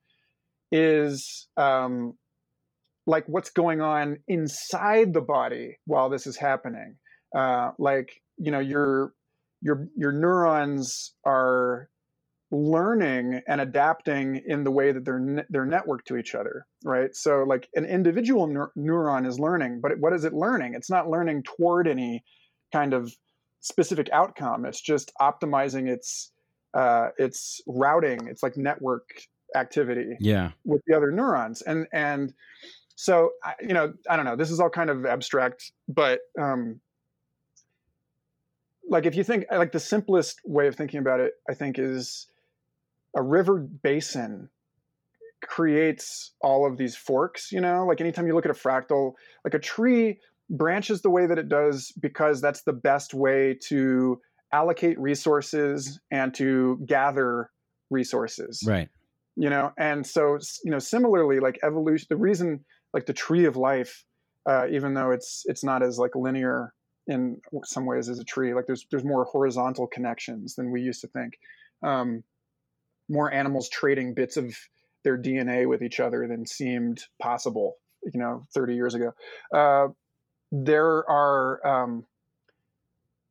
is um, like what's going on inside the body while this is happening. Uh, like you know your your your neurons are learning and adapting in the way that they're ne- they're networked to each other right? So like an individual neur- neuron is learning but what is it learning? It's not learning toward any kind of specific outcome. It's just optimizing its uh, its routing. It's like network activity Yeah. with the other neurons. And and so you know i don't know. This is all kind of abstract but um like if you think like the simplest way of thinking about it i think is a river basin creates all of these forks you know like anytime you look at a fractal like a tree branches the way that it does because that's the best way to allocate resources and to gather resources Right. you know and so you know similarly like evolution the reason like the tree of life uh, even though it's it's not as like linear in some ways as a tree like there's there's more horizontal connections than we used to think um, more animals trading bits of their dna with each other than seemed possible you know 30 years ago. Uh, there are um,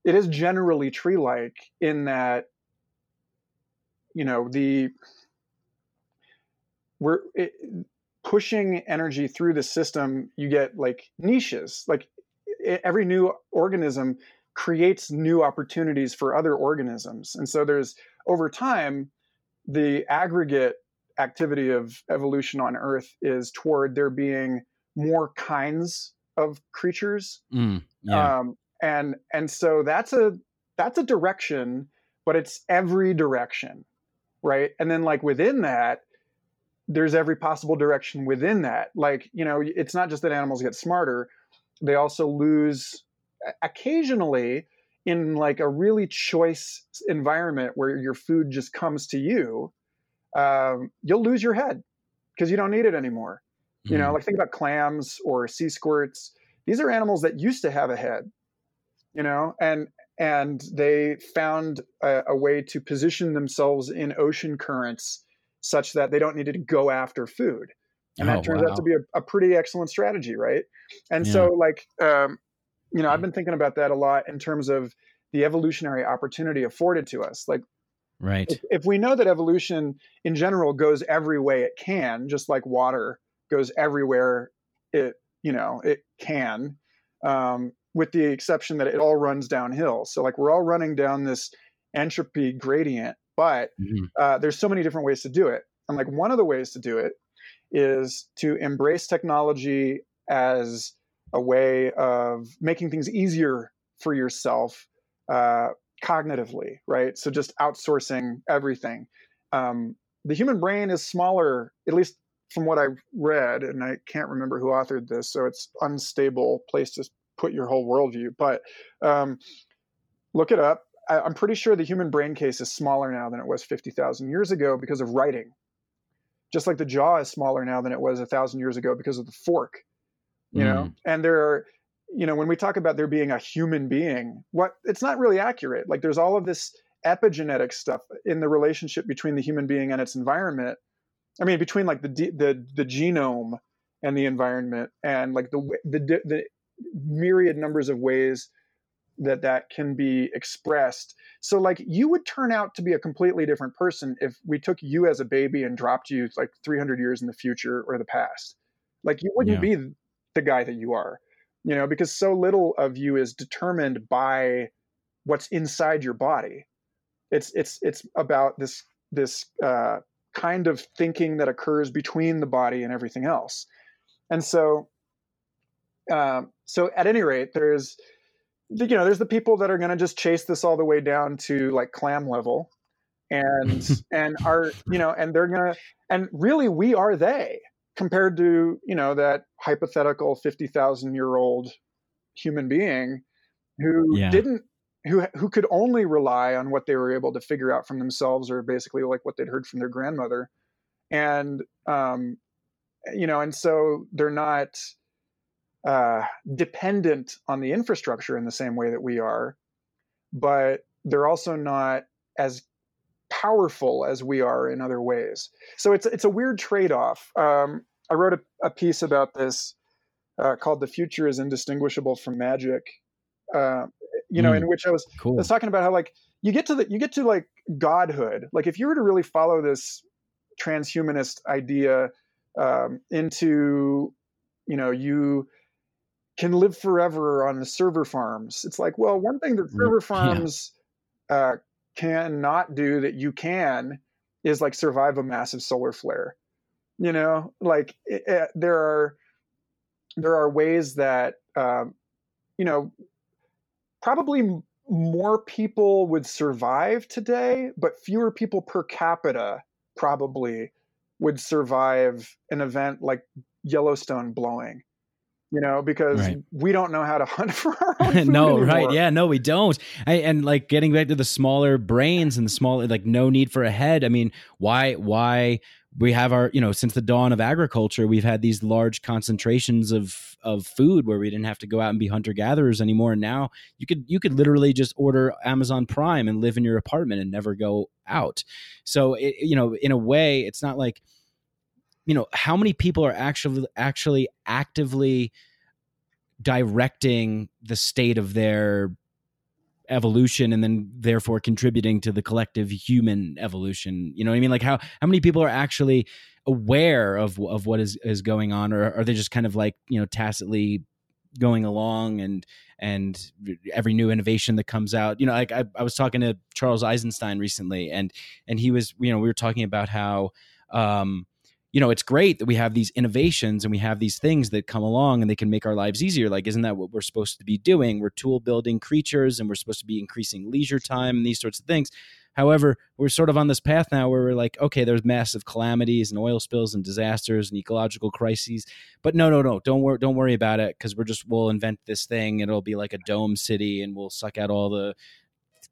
it is generally tree like in that you know the we're it, pushing energy through the system you get like niches. Like every new organism creates new opportunities for other organisms. And so there's over time the aggregate activity of evolution on earth is toward there being more kinds of creatures. Mm, yeah. um, and and so that's a that's a direction but it's every direction right? And then like within that there's every possible direction within that. Like you know it's not just that animals get smarter they also lose occasionally in like a really choice environment where your food just comes to you um, you'll lose your head because you don't need it anymore. You know Mhm. like think about clams or sea squirts. These are animals that used to have a head you know and and they found a, a way to position themselves in ocean currents such that they don't need to go after food and that Oh, turns out to be a, a pretty excellent strategy right? And so like um, you know i've been thinking about that a lot in terms of the evolutionary opportunity afforded to us like right. if, if we know that evolution in general goes every way it can, just like water goes everywhere it you know it can, um, with the exception that it all runs downhill. So like we're all running down this entropy gradient, but Mhm. uh, there's so many different ways to do it. And like one of the ways to do it is to embrace technology as a way of making things easier for yourself uh, cognitively, right? So just outsourcing everything. Um, the human brain is smaller, at least from what I've read, and I can't remember who authored this, so it's unstable place to put your whole worldview. But um, look it up. I, I'm pretty sure the human brain case is smaller now than it was 50,000 years ago because of writing. Just like the jaw is smaller now than it was a thousand years ago because of the fork you know? Mm. And there are you know when we talk about there being a human being what it's not really accurate. Like there's all of this epigenetic stuff in the relationship between the human being and its environment. I mean between like the the the genome and the environment and like the the the myriad numbers of ways that that can be expressed. So like you would turn out to be a completely different person if we took you as a baby and dropped you like 300 years in the future or the past. Like you wouldn't Yeah. be the guy that you are you know because so little of you is determined by what's inside your body. It's it's it's about this this uh, kind of thinking that occurs between the body and everything else. And so um, so at any rate there's the- you know there's the people that are going to just chase this all the way down to like clam level and *laughs* and are you know and they're gonna and really we are they compared to you know that hypothetical 50,000 year old human being who Yeah. didn't who who could only rely on what they were able to figure out from themselves or basically like what they'd heard from their grandmother and um you know and so they're not uh dependent on the infrastructure in the same way that we are but they're also not as powerful as we are in other ways. So it's it's a weird trade off. Um, I wrote a, a piece about this uh, called "The Future is Indistinguishable from Magic." Uh, you know, Mm. in which I was I was talking about how like you get to the you get to like godhood. Like if you were to really follow this transhumanist idea um, into, you know, you can live forever on the server farms. It's like, well, one thing that server farms yeah. uh, cannot do that you can is like survive a massive solar flare. You know, like it, it, there are there are ways that um, you know probably more people would survive today, but fewer people per capita probably would survive an event like Yellowstone blowing you know, because right. we don't know how to *laughs* hunt for our own *laughs* no, anymore. right? Yeah, no, we don't. I, and like getting back to the smaller brains and the small, like no need for a head. I mean, why, why we have our, you know, since the dawn of agriculture, we've had these large concentrations of of food where we didn't have to go out and be hunter gatherers anymore. And now you could you could literally just order Amazon Prime and live in your apartment and never go out. So it, you know, in a way, it's not like you know how many people are actually actually actively directing the state of their evolution and then therefore contributing to the collective human evolution? You know what i mean? Like how how many people are actually aware of of what is is going on or are they just kind of like you know tacitly going along and and every new innovation that comes out? You know like I, I was talking to charles eisenstein recently and and he was you know we were talking about how um you know, it's great that we have these innovations and we have these things that come along and they can make our lives easier. Like, isn't that what we're supposed to be doing? We're tool building creatures and we're supposed to be increasing leisure time and these sorts of things. However, we're sort of on this path now where we're like, okay, there's massive calamities and oil spills and disasters and ecological crises, but no, no, no, don't worry, don't worry about it because we're just we'll invent this thing. It'll be like a dome city and we'll suck out all the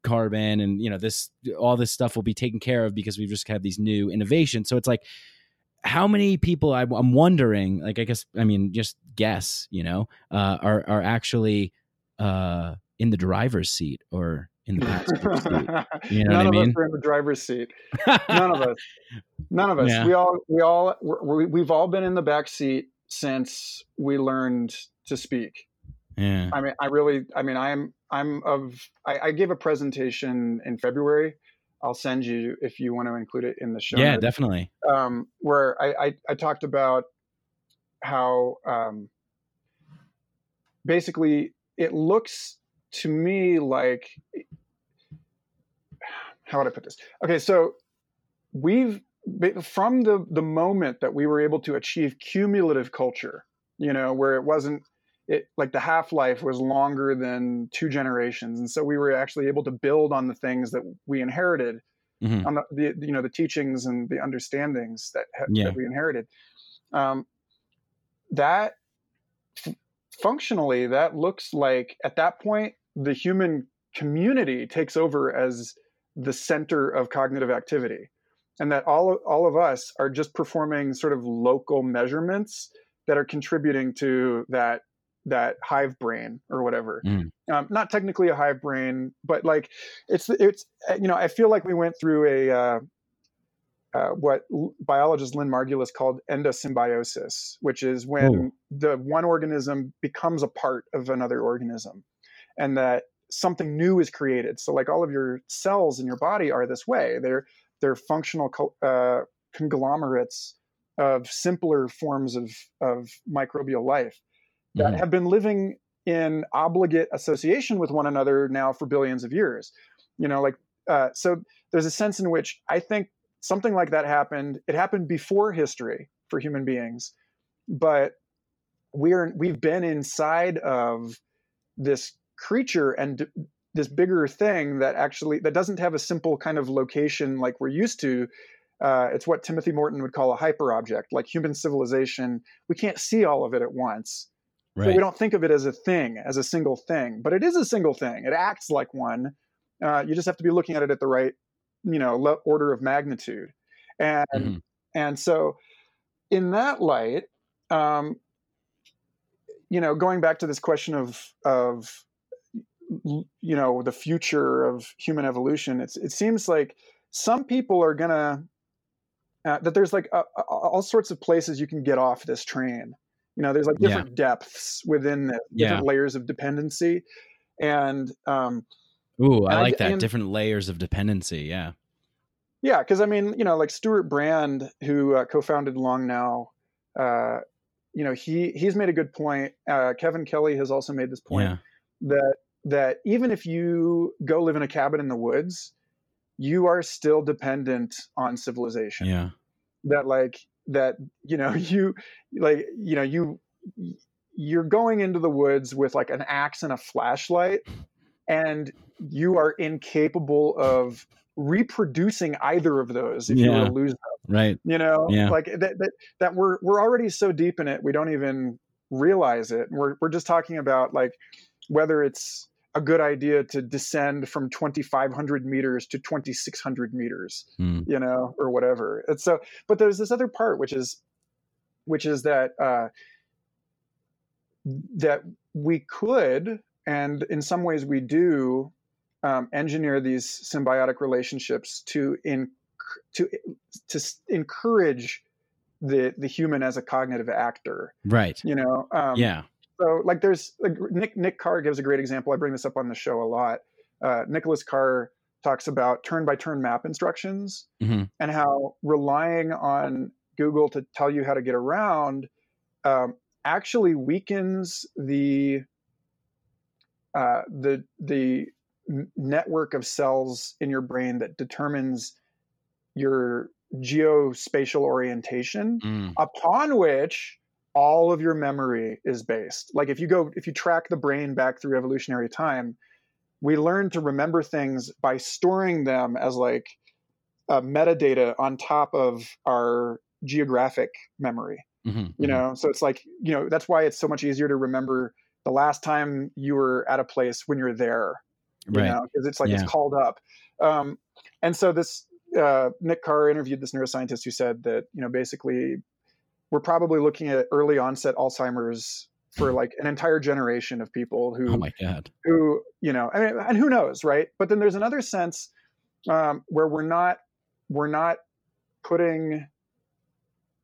carbon and you know this all this stuff will be taken care of because we've just had these new innovations. So it's like how many people I, am wondering, like I guess I mean just guess, you know, uh, are are actually uh, in the driver's seat or in the passenger seat. *laughs* You know None what I mean? of us are in the driver's seat. *laughs* None of us. None of us. Yeah. We all we all we we've all been in the back seat since we learned to speak. Yeah. I mean, I really. I mean, I'm I'm of. I, I gave a presentation in February I'll send you if you want to include it in the show. Yeah, notes, definitely. Um, where I, I, I, talked about how um, basically it looks to me like how would I put this? Okay, so we've from the the moment that we were able to achieve cumulative culture, you know, where it wasn't it like the half life was longer than two generations, and so we were actually able to build on the things that we inherited, mm-hmm. on the, the, you know the teachings and the understandings that, yeah. that we inherited. Um, that f- functionally, that looks like at that point the human community takes over as the center of cognitive activity and that all all of us are just performing sort of local measurements that are contributing to that that hive brain or whatever. Mm. Um, not technically a hive brain, but like it's it's you know I feel like we went through a uh, uh, what biologist Lynn Margulis called endosymbiosis, which is when Ooh. the one organism becomes a part of another organism, and that something new is created. So like all of your cells in your body are this way. They're they're functional co- uh, conglomerates of simpler forms of of microbial life that mm-hmm. have been living in obligate association with one another now for billions of years. You know, like uh, so. There's a sense in which I think something like that happened. It happened before history for human beings, but we're we've been inside of this creature and d- this bigger thing that actually that doesn't have a simple kind of location like we're used to uh, it's what timothy morton would call a hyperobject like human civilization we can't see all of it at once Right. So we don't think of it as a thing, as a single thing, but it is a single thing. It acts like one. Uh, you just have to be looking at it at the right, you know, order of magnitude. And mm-hmm. and so, in that light, um, you know, going back to this question of of you know the future of human evolution, it's it seems like some people are gonna uh, that there's like a, a, all sorts of places you can get off this train you know, there's like different yeah. depths within the different yeah. layers of dependency. And um Ooh, I like that. different layers of dependency. Yeah. Yeah, because I mean, you know, like Stuart Brand, who uh, co-founded Long Now, uh, you know, he he's made a good point. Uh, Kevin Kelly has also made this point Yeah. that that even if you go live in a cabin in the woods, you are still dependent on civilization. Yeah. That like that you know *laughs* you like you know you you're going into the woods with like an axe and a flashlight and you are incapable of reproducing either of those if you were to lose them Right. you know Yeah. like that, that that we're we're already so deep in it we don't even realize it we're we're just talking about like whether it's a good idea to descend from 2500 meters to 2600 meters Hmm. you know or whatever and so but there's this other part which is which is that uh that we could and in some ways we do um, engineer these symbiotic relationships to in to to encourage the the human as a cognitive actor Right. you know um, yeah. So like there's like nick nick carr gives a great example i bring this up on the show a lot uh, nicholas carr talks about turn by turn map instructions Mhm. and how relying on google to tell you how to get around um, actually weakens the uh, the the network of cells in your brain that determines your geospatial orientation Mm. upon which all of your memory is based. Like if you go, if you track the brain back through evolutionary time, we learn to remember things by storing them as like uh, metadata on top of our geographic memory. Mhm. You know, so it's like you know that's why it's so much easier to remember the last time you were at a place when you're there you Right. know, because it's like Yeah. it's called up. Um, and so this uh, Nick Carr interviewed this neuroscientist who said that you know basically we're probably looking at early onset Alzheimer's for *laughs* like an entire generation of people who Oh my god. who you know I mean, and who knows right but then there's another sense um, where we're not we're not putting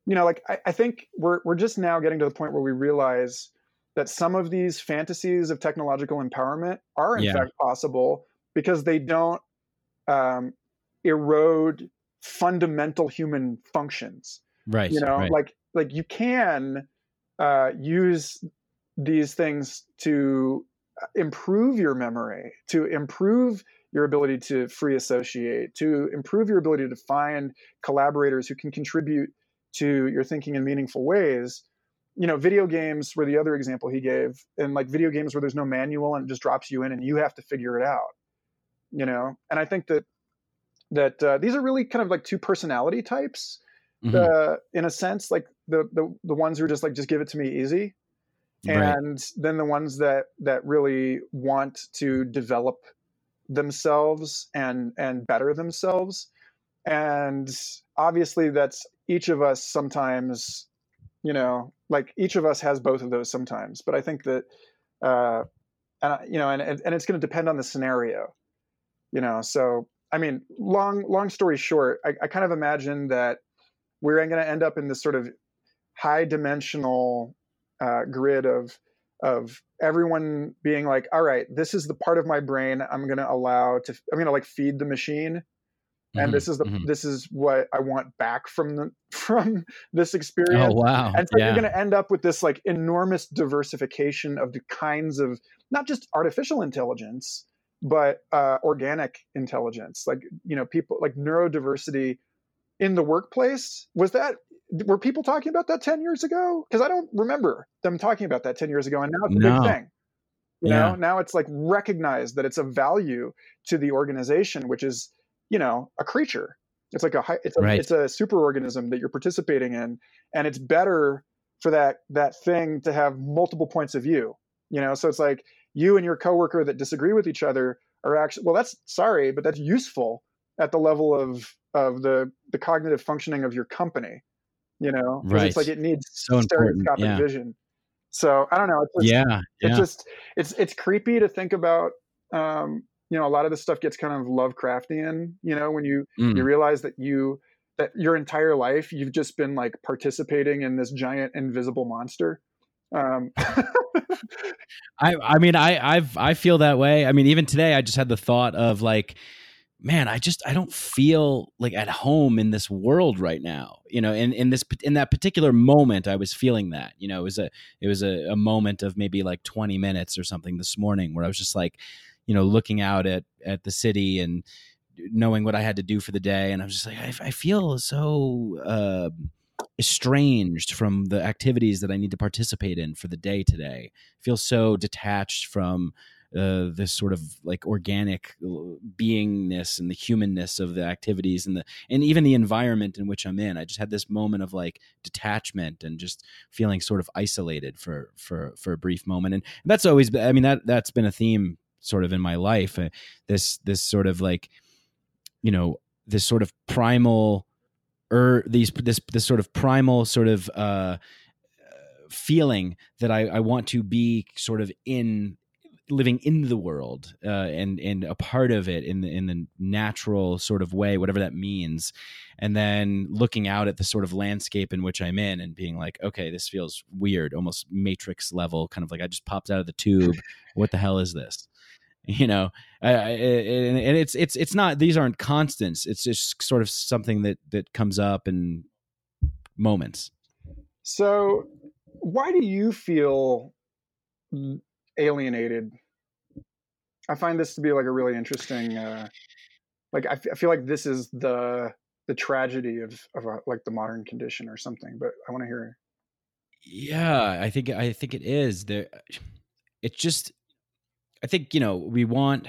you know like I, I think we're we're just now getting to the point where we realize that some of these fantasies of technological empowerment are in Yeah. fact possible because they don't um, erode fundamental human functions Right. you know right. like like you can uh, use these things to uh, improve your memory to improve your ability to free associate to improve your ability to find collaborators who can contribute to your thinking in meaningful ways you know video games were the other example he gave and like video games where there's no manual and it just drops you in and you have to figure it out you know and i think that that uh, these are really kind of like two personality types Mhm. uh, in a sense, like the, the the ones who are just like just give it to me easy, Right. and then the ones that that really want to develop themselves and and better themselves, and obviously that's each of us sometimes, you know, like each of us has both of those sometimes. But I think that, uh, and I- you know, and and and it's going to depend on the scenario, you know. So I mean, long long story short, I, I kind of imagine that we're going to end up in this sort of high dimensional uh, grid of of everyone being like, all right, this is the part of my brain I'm going to allow to, I'm going to like feed the machine, and Mhm. this is the Mhm. this is what I want back from the *laughs* from this experience. Oh wow. And so yeah. you're going to end up with this like enormous diversification of the kinds of not just artificial intelligence, but uh, organic intelligence. Like you know, people like neurodiversity in the workplace. Was that were people talking about that ten years ago? Because I don't remember them talking about that ten years ago, and now it's a No. big thing. You Yeah. know, now it's like recognized that it's a value to the organization, which is you know a creature. It's like a it's a Right. it's a superorganism that you're participating in, and it's better for that that thing to have multiple points of view. You know, so it's like you and your coworker that disagree with each other are actually well. That's sorry, but that's useful at the level of of the the cognitive functioning of your company. You know Right. It's like it needs So stereoscopic yeah. vision. So I don't know. It's just, yeah. it's just it's it's creepy to think about. Um, you know, a lot of this stuff gets kind of Lovecraftian. You know, when you Mm. you realize that you that your entire life you've just been like participating in this giant invisible monster. Um, *laughs* I I mean I I've I feel that way. I mean even today I just had the thought of like man, I just I don't feel like at home in this world right now. You know, in in this in that particular moment, I was feeling that. You know, it was a it was a, a moment of maybe like twenty minutes or something this morning where I was just like, you know, looking out at at the city and knowing what I had to do for the day, and I was just like, I, I feel so. Uh, estranged from the activities that I need to participate in for the day today. I feel so detached from uh, this sort of like organic beingness and the humanness of the activities and the and even the environment in which I'm in. I just had this moment of like detachment and just feeling sort of isolated for for for a brief moment. And that's always I mean that that's been a theme sort of in my life. Uh, this this sort of like you know this sort of primal or these this this sort of primal sort of uh feeling that I, I want to be sort of in living in the world uh, and and a part of it in the in the natural sort of way, whatever that means, and then looking out at the sort of landscape in which I'm in and being like, okay, this feels weird, almost Matrix level, kind of like I just popped out of the tube. *laughs* what the hell is this? You know, I, I, and, it's it's it's not these aren't constants. It's just sort of something that that comes up in moments. So, why do you feel alienated. I find this to be like a really interesting, uh, like I, f- I feel like this is the the tragedy of of a, like the modern condition or something. But I want to hear. Yeah, I think I think it is there. It's just, I think you know we want.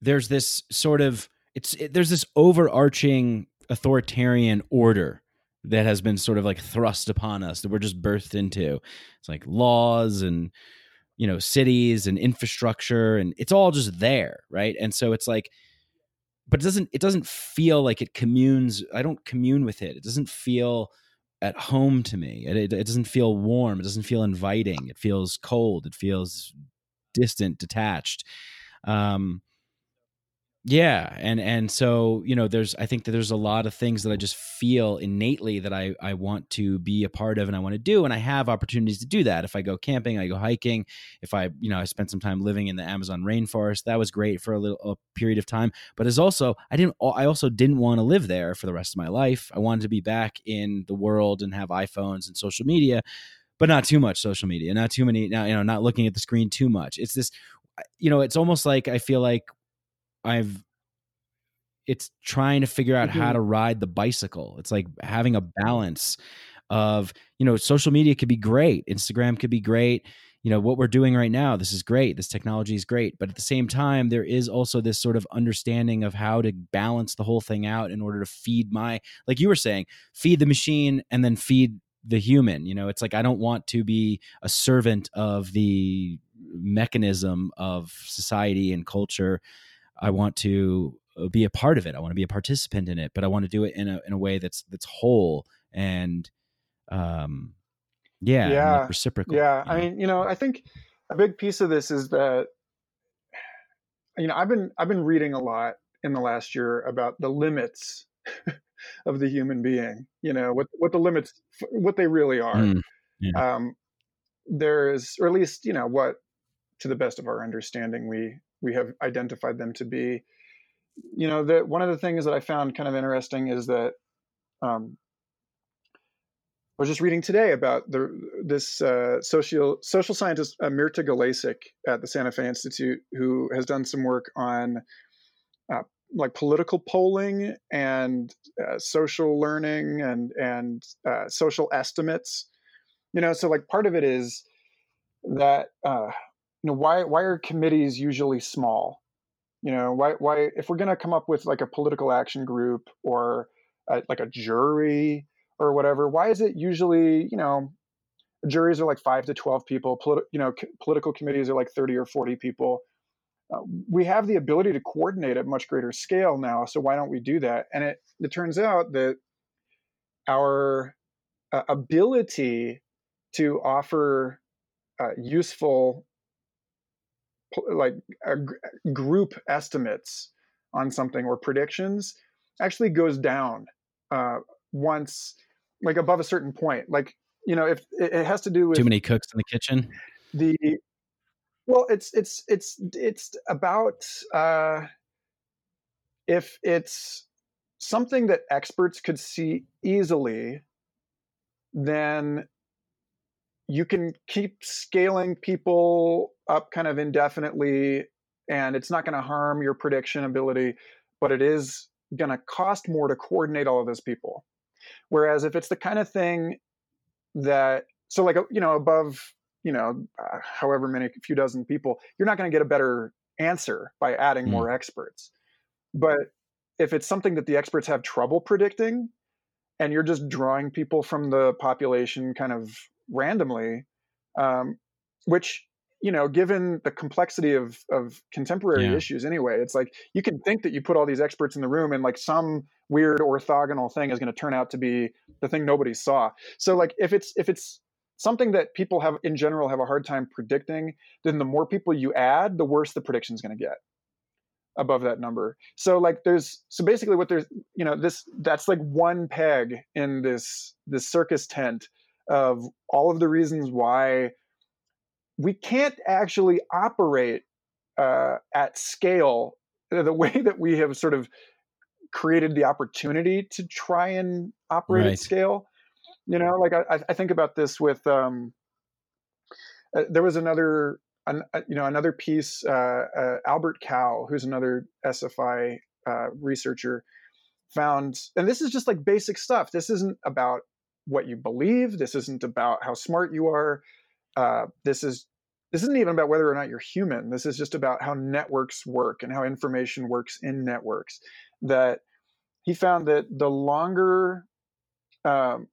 There's this sort of it's it, there's this overarching authoritarian order that has been sort of like thrust upon us that we're just birthed into. It's like laws and you know cities and infrastructure and it's all just there right? And so it's like but it doesn't it doesn't feel like it communes i don't commune with it. It doesn't feel at home to me. It, it, it doesn't feel warm. It doesn't feel inviting. It feels cold. It feels distant detached. Um yeah and and so you know there's i think that there's a lot of things that i just feel innately that i i want to be a part of and i want to do and i have opportunities to do that. If i go camping i go hiking. If i you know i spent some time living in the amazon rainforest that was great for a little a period of time but as also i didn't i also didn't want to live there for the rest of my life. I wanted to be back in the world and have iphones and social media but not too much social media not too many now you know not looking at the screen too much. It's this you know it's almost like i feel like I've it's trying to figure out mm-hmm. how to ride the bicycle. It's like having a balance of, you know, social media could be great, Instagram could be great. You know, what we're doing right now, this is great. This technology is great. But at the same time, there is also this sort of understanding of how to balance the whole thing out in order to feed my, like you were saying, feed the machine and then feed the human. You know, it's like I don't want to be a servant of the mechanism of society and culture I want to uh, be a part of it. I want to be a participant in it, but I want to do it in a in a way that's that's whole and um yeah, yeah, like reciprocal. Yeah. You know? I mean, you know, I think a big piece of this is that you know, I've been I've been reading a lot in the last year about the limits *laughs* of the human being, you know, what what the limits what they really are. Mm, yeah. Um there's or at least, you know, what to the best of our understanding we we have identified them to be. You know, that one of the things that I found kind of interesting is that um, I was just reading today about the this uh, social social scientist uh, Mirta Galesic at the Santa Fe Institute, who has done some work on uh, like political polling and uh, social learning and and uh, social estimates. You know, so like part of it is that uh, you know why why are committees usually small? You know why why if we're going to come up with like a political action group or a, like a jury or whatever why is it usually you know juries are like 5 to 12 people politi- you know c- political committees are like 30 or 40 people. Uh, we have the ability to coordinate at much greater scale now so why don't we do that? And it it turns out that our uh, ability to offer uh, useful like group estimates on something or predictions actually goes down uh, once like above a certain point. Like you know if it has to do with too many cooks in the kitchen? the well it's it's it's it's about uh if it's something that experts could see easily, then you can keep scaling people up kind of indefinitely and it's not going to harm your prediction ability but it is going to cost more to coordinate all of those people whereas if it's the kind of thing that so like you know above you know uh, however many few dozen people you're not going to get a better answer by adding Mm. more experts but if it's something that the experts have trouble predicting and you're just drawing people from the population kind of randomly um, which you know given the complexity of of contemporary Yeah. issues anyway it's like you can think that you put all these experts in the room and like some weird orthogonal thing is going to turn out to be the thing nobody saw so like if it's if it's something that people have in general have a hard time predicting then the more people you add the worse the prediction is going to get above that number so like there's so basically what there's you know this that's like one peg in this this circus tent of all of the reasons why we can't actually operate uh, at scale the *laughs* way that we have sort of created the opportunity to try and operate Right. at scale you know like i, I think about this with um, uh, there was another an, uh, you know another piece uh, uh, albert Kao who's another sfi uh, researcher found and this is just like basic stuff this isn't about what you believe this isn't about how smart you are uh, this is this isn't even about whether or not you're human this is just about how networks work and how information works in networks that he found that the longer um,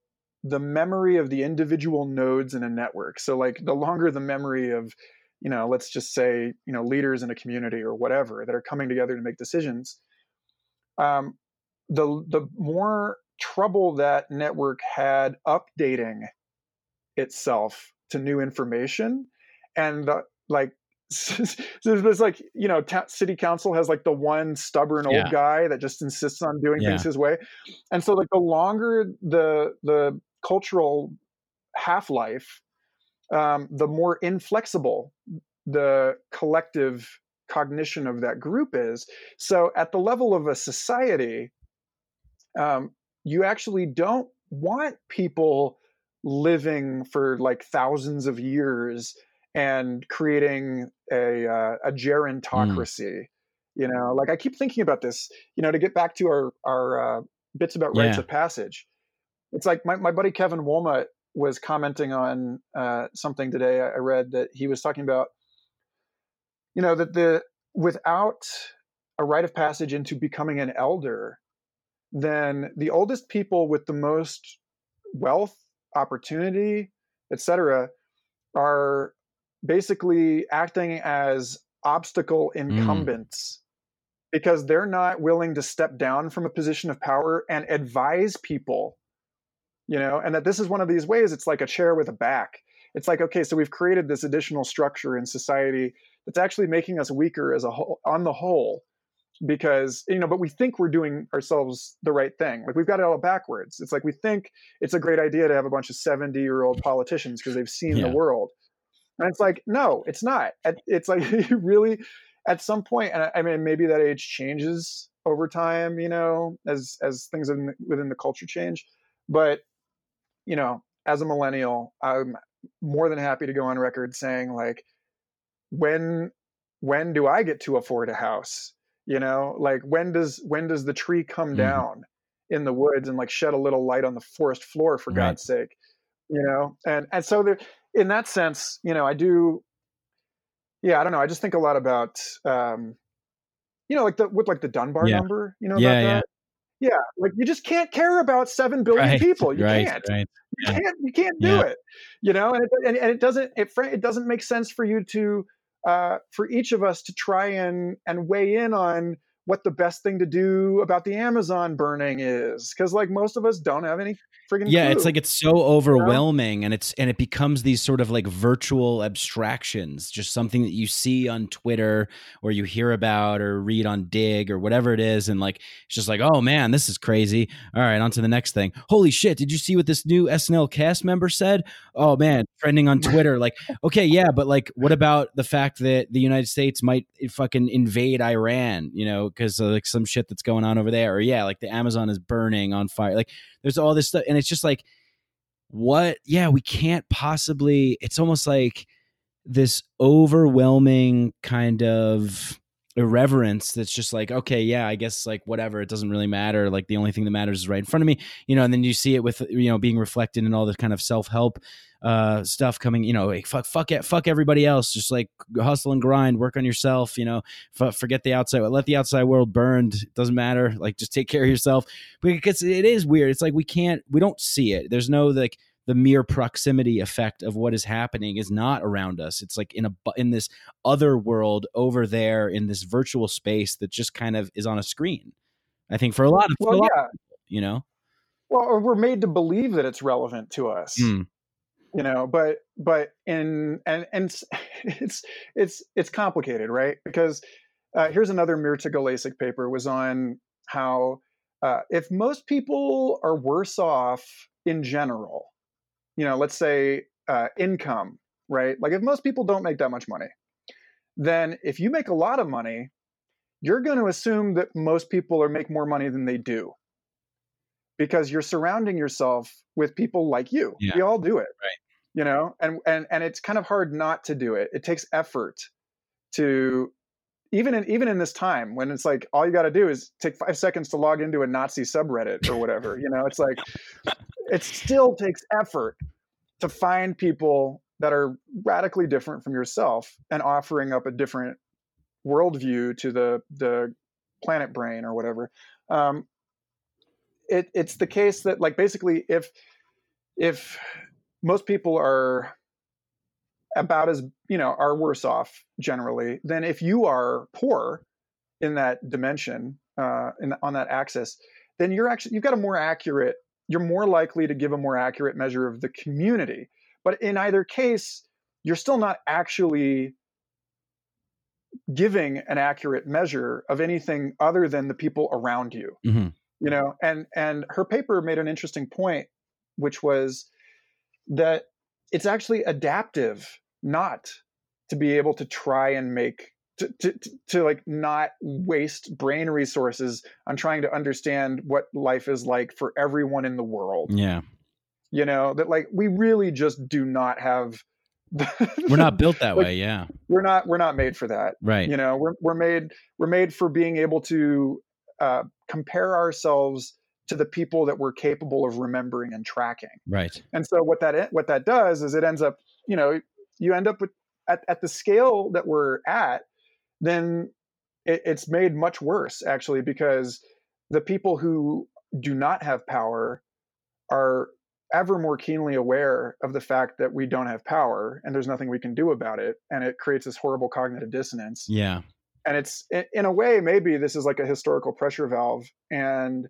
the memory of the individual nodes in a network so like the longer the memory of you know let's just say you know leaders in a community or whatever that are coming together to make decisions um, the the more trouble that network had updating itself to new information and the, like *laughs* so there's like you know ta- city council has like the one stubborn old Yeah. guy that just insists on doing Yeah. things his way and so like the longer the the cultural half life um, the more inflexible the collective cognition of that group is so at the level of a society um, you actually don't want people living for like thousands of years and creating a uh, a gerontocracy you know? Like i keep thinking about this you know to get back to our our uh, bits about rites of passage. It's like my, my buddy kevin Wohlmut was commenting on uh, something today i read that he was talking about you know that the without a rite of passage into becoming an elder then the oldest people with the most wealth opportunity etc are basically acting as obstacle mm. incumbents because they're not willing to step down from a position of power and advise people you know? And that this is one of these ways it's like a chair with a back. It's like okay so we've created this additional structure in society that's actually making us weaker as a whole on the whole because you know but we think we're doing ourselves the right thing. Like we've got it all backwards. It's like we think it's a great idea to have a bunch of 70 year old politicians because they've seen Yeah. the world. And it's like no it's not. It's like *laughs* you really at some point and I- i mean maybe that age changes over time you know as as things in, within the culture change. But you know as a millennial i'm more than happy to go on record saying like when when do i get to afford a house you know like when does when does the tree come Mhm. down in the woods and like shed a little light on the forest floor for Right. god's sake you know and and so there in that sense you know i do yeah i don't know i just think a lot about um you know like the with like the dunbar Yeah. number you know Yeah, about yeah. that yeah like you just can't care about 7 billion Right, people you right, can't right. you Yeah. can't you can't do it you know and it, and, and it doesn't it it doesn't make sense for you to uh, for each of us to try and and weigh in on what the best thing to do about the Amazon burning is because like most of us don't have any freaking yeah it's like it's so overwhelming and it's and it becomes these sort of like virtual abstractions just something that you see on twitter or you hear about or read on Digg or whatever it is and like it's just like oh man this is crazy. All right on to the next thing. Holy shit did you see what this new snl cast member said? Oh man trending on twitter *laughs* like okay yeah but like what about the fact that the united states might eh, fucking invade iran you know because like some shit that's going on over there, or yeah, like the Amazon is burning on fire. Like there's all this stuff, and it's just like, what? Yeah, we can't possibly. It's almost like this overwhelming kind of irreverence that's just like okay yeah i guess like whatever it doesn't really matter like the only thing that matters is right in front of me you know and then you see it with you know being reflected in all this kind of self-help uh stuff coming you know like, fuck fuck it fuck everybody else just like hustle and grind work on yourself you know f- forget the outside let the outside world burn it doesn't matter like just take care of yourself because it is weird it's like we can't we don't see it there's no like the mere proximity effect of what is happening is not around us it's like in a in this other world over there in this virtual space that just kind of is on a screen i think for a lot of, well, lot yeah. of people, you know well or we're made to believe that it's relevant to us Mm. you know but but in and and *laughs* it's it's it's complicated right because uh, here's another Mirta Galesic paper was on how uh, if most people are worse off in general you know let's say uh, income right? Like if most people don't make that much money then if you make a lot of money you're going to assume that most people are make more money than they do. Because you're surrounding yourself with people like you. Yeah. we all do it Right. you know? And and and it's kind of hard not to do it. It takes effort to even in even in this time when it's like all you got to do is take five seconds to log into a nazi subreddit or whatever you know it's like it still takes effort to find people that are radically different from yourself and offering up a different worldview to the the planet brain or whatever. Um, it, it's the case that like basically if if most people are about as you know are worse off generally than if you are poor in that dimension uh, in, on that axis then you're actually you've got a more accurate you're more likely to give a more accurate measure of the community but in either case you're still not actually giving an accurate measure of anything other than the people around you Mhm. you know and and her paper made an interesting point which was that it's actually adaptive not to be able to try and make to, to, to, like not waste brain resources on trying to understand what life is like for everyone in the world. Yeah. You know that like we really just do not have *laughs* we're not built that *laughs* Like, way yeah. we're not we're not made for that. Right. You know we're, we're made we're made for being able to uh, compare ourselves to the people that we're capable of remembering and tracking. Right. And so what that what that does is it ends up you know you end up with at, at the scale that we're at then it, it's made much worse actually because the people who do not have power are ever more keenly aware of the fact that we don't have power and there's nothing we can do about it and it creates this horrible cognitive dissonance. Yeah. And it's in a way maybe this is like a historical pressure valve and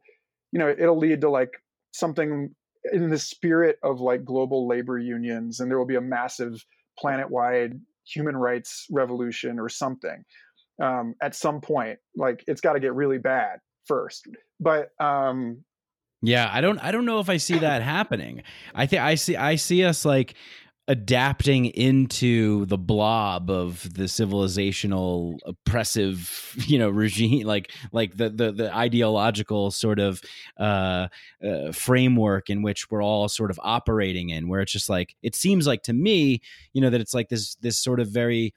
you know it'll lead to like something in the spirit of like global labor unions and there will be a massive planet-wide human rights revolution or something um, at some point like it's got to get really bad first but um Yeah, I don't I don't know if I see that happening. I think I see I see us like adapting into the blob of the civilizational oppressive *laughs* you know regime like like the the, the ideological sort of uh, uh framework in which we're all sort of operating in where it's just like it seems like to me you know that it's like this this sort of very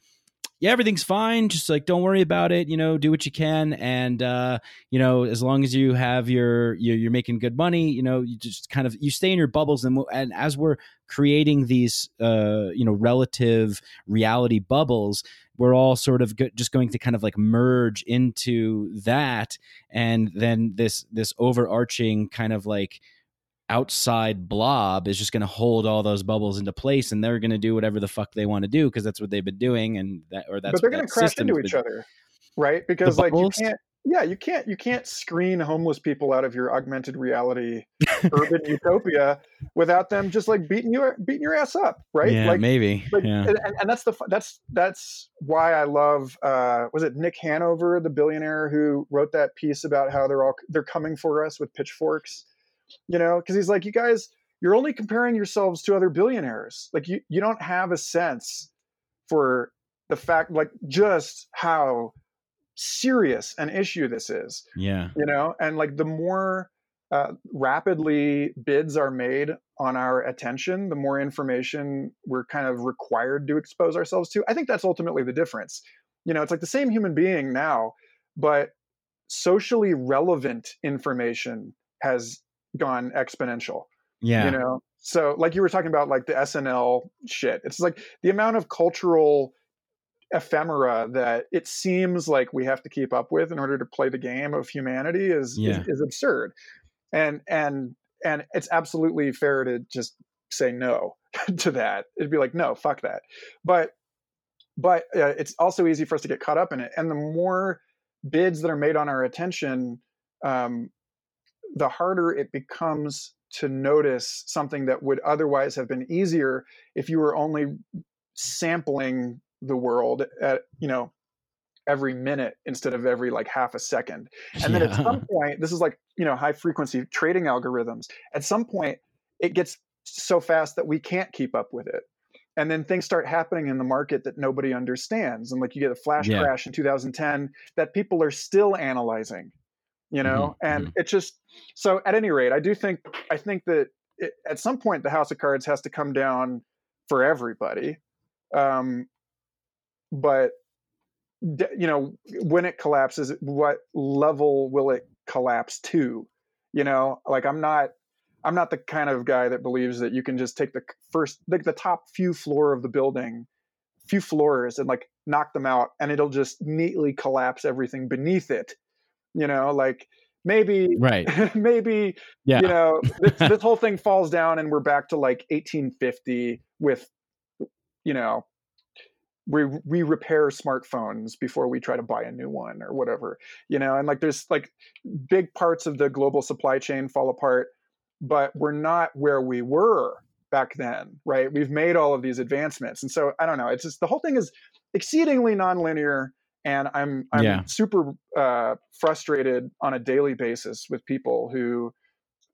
yeah everything's fine. Just like don't worry about it you know do what you can. And uh you know as long as you have your you're, you're making good money you know you just kind of you stay in your bubbles. And, and as we're creating these uh you know relative reality bubbles we're all sort of go- just going to kind of like merge into that. And then this this overarching kind of like outside blob is just going to hold all those bubbles into place and they're going to do whatever the fuck they want to do because that's what they've been doing and that or that's but they're going to crash into each been- other right? Because like you can't yeah you can't you can't screen homeless people out of your augmented reality *laughs* urban utopia without them just like beating you beating your ass up right? Yeah like maybe like, yeah. and, and- and that's the that's that's why I love uh, was it Nick Hanauer, the billionaire who wrote that piece about how they're all they're coming for us with pitchforks, you know, because he's like, you guys, you're only comparing yourselves to other billionaires. Like you you don't have a sense for the fact like just how serious an issue this is. Yeah. You know, and like the more uh, rapidly bids are made on our attention, the more information we're kind of required to expose ourselves to. I think that's ultimately the difference. You know, it's like the same human being now, but socially relevant information has gone exponential. Yeah. You know, so like you were talking about like the SNL shit. It's like the amount of cultural ephemera that it seems like we have to keep up with in order to play the game of humanity is Yeah. is, is absurd. And and and it's absolutely fair to just say no *laughs* to that. It'd be like no, fuck that. But but uh, it's also easy for us to get caught up in it. And the more bids that are made on our attention, um, the harder it becomes to notice something that would otherwise have been easier if you were only sampling the world at you know every minute instead of every like half a second. And then at some point this is like you know high frequency trading algorithms at some point it gets so fast that we can't keep up with it. And then things start happening in the market that nobody understands. And like you get a flash Yeah. crash in 2010 that people are still analyzing you know Mhm, and it just so at any rate i do think i think that it, at some point the house of cards has to come down for everybody um but you know when it collapses what level will it collapse to? You know like i'm not i'm not the kind of guy that believes that you can just take the first like the top few floor of the building few floors and like knock them out and it'll just neatly collapse everything beneath it you know like maybe Right. *laughs* maybe Yeah. you know this, *laughs* this whole thing falls down and we're back to like 1850 with you know we we repair smartphones before we try to buy a new one or whatever you know and like there's like big parts of the global supply chain fall apart but we're not where we were back then right we've made all of these advancements and so i don't know it's just the whole thing is exceedingly nonlinear and i'm i'm Yeah. super uh, frustrated on a daily basis with people who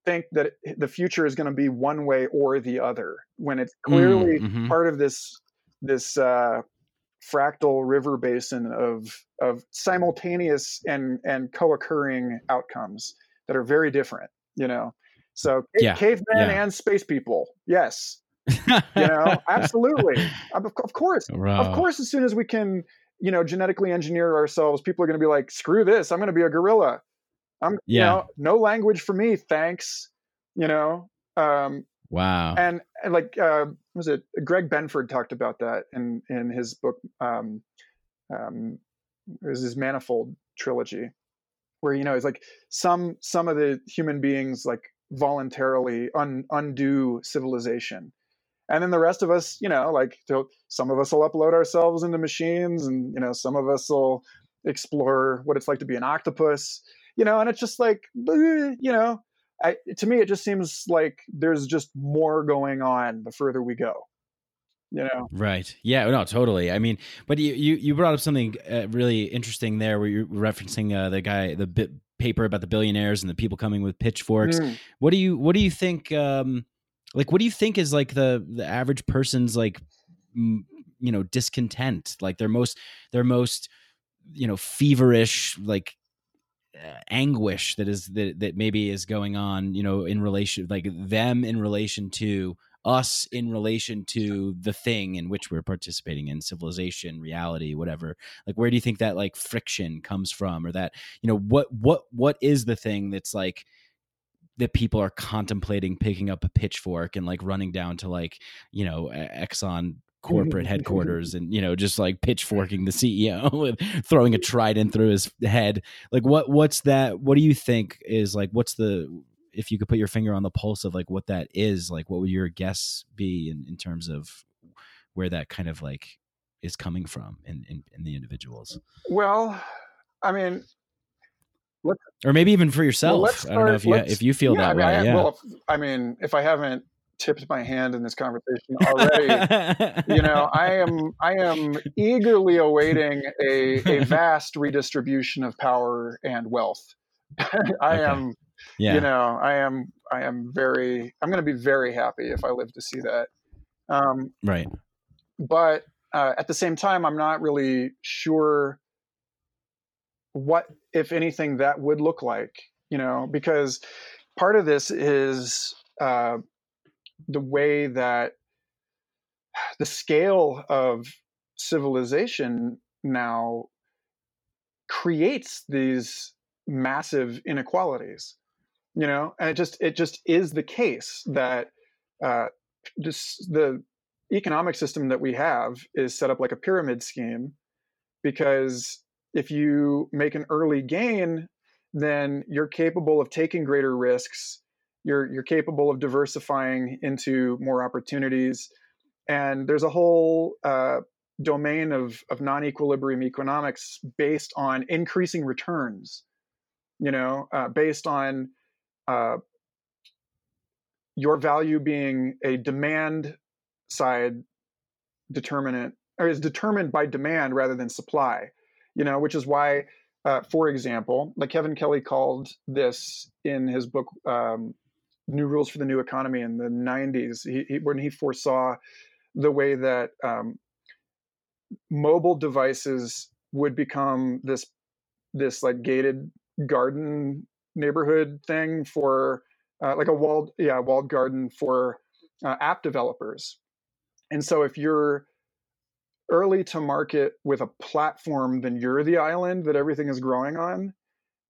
think that the future is going to be one way or the other when it's clearly Mm, mhm. part of this this uh, fractal river basin of of simultaneous and and co-occurring outcomes that are very different you know so Yeah, cavemen yeah. and space people yes *laughs* you know absolutely of, of course of course as soon as we can you know genetically engineer ourselves people are going to be like screw this i'm going to be a gorilla. I'm you know no language for me thanks you know um Wow. and, and like uh was it greg benford talked about that in in his book um um it was his manifold trilogy where you know it's like some some of the human beings like voluntarily un, undo civilization and then the rest of us you know like some of us will upload ourselves into machines and you know some of us will explore what it's like to be an octopus you know and it's just like you know I, to me it just seems like there's just more going on the further we go you know Right. Yeah. No. Totally. I mean, but you you, you brought up something uh, really interesting there, where you're referencing uh, the guy, the bit paper about the billionaires and the people coming with pitchforks. Mm. What do you What do you think? Um, like, what do you think is like the the average person's like, m- you know, discontent? Like their most their most you know feverish like uh, anguish that is that that maybe is going on you know in relation like them in relation to us in relation to the thing in which we're participating in civilization reality whatever like where do you think that like friction comes from or that you know what what what is the thing that's like that people are contemplating picking up a pitchfork and like running down to like you know exxon corporate headquarters *laughs* and you know just like pitchforking the ceo and *laughs* throwing a trident through his head. Like what what's that what do you think is like what's the if you could put your finger on the pulse of like what that is like what would your guess be in, in terms of where that kind of like is coming from in, in in the individuals? Well i mean or maybe even for yourself. let's i don't know if you if you feel yeah, that I mean, way I, yeah. well if, i mean if i haven't tipped my hand in this conversation already you know *laughs* i am i am eagerly awaiting a, a *laughs* vast redistribution of power and wealth. *laughs* I Okay. am yeah. you know i am i am very i'm going to be very happy if i live to see that. Um, right. but uh, at the same time i'm not really sure what if anything that would look like you know because part of this is uh, the way that the scale of civilization now creates these massive inequalities you know? And it just it just is the case that uh, just the economic system that we have is set up like a pyramid scheme because if you make an early gain then you're capable of taking greater risks. You're you're capable of diversifying into more opportunities. And there's a whole uh, domain of, of non-equilibrium economics based on increasing returns you know uh, based on uh, your value being a demand side determinant or is determined by demand rather than supply you know which is why uh, for example like kevin kelly called this in his book um, new rules for the new economy in the 90s he, he, when he foresaw the way that um, mobile devices would become this this like gated garden neighborhood thing for uh, like a walled yeah walled garden for uh, app developers. And so if you're early to market with a platform then you're the island that everything is growing on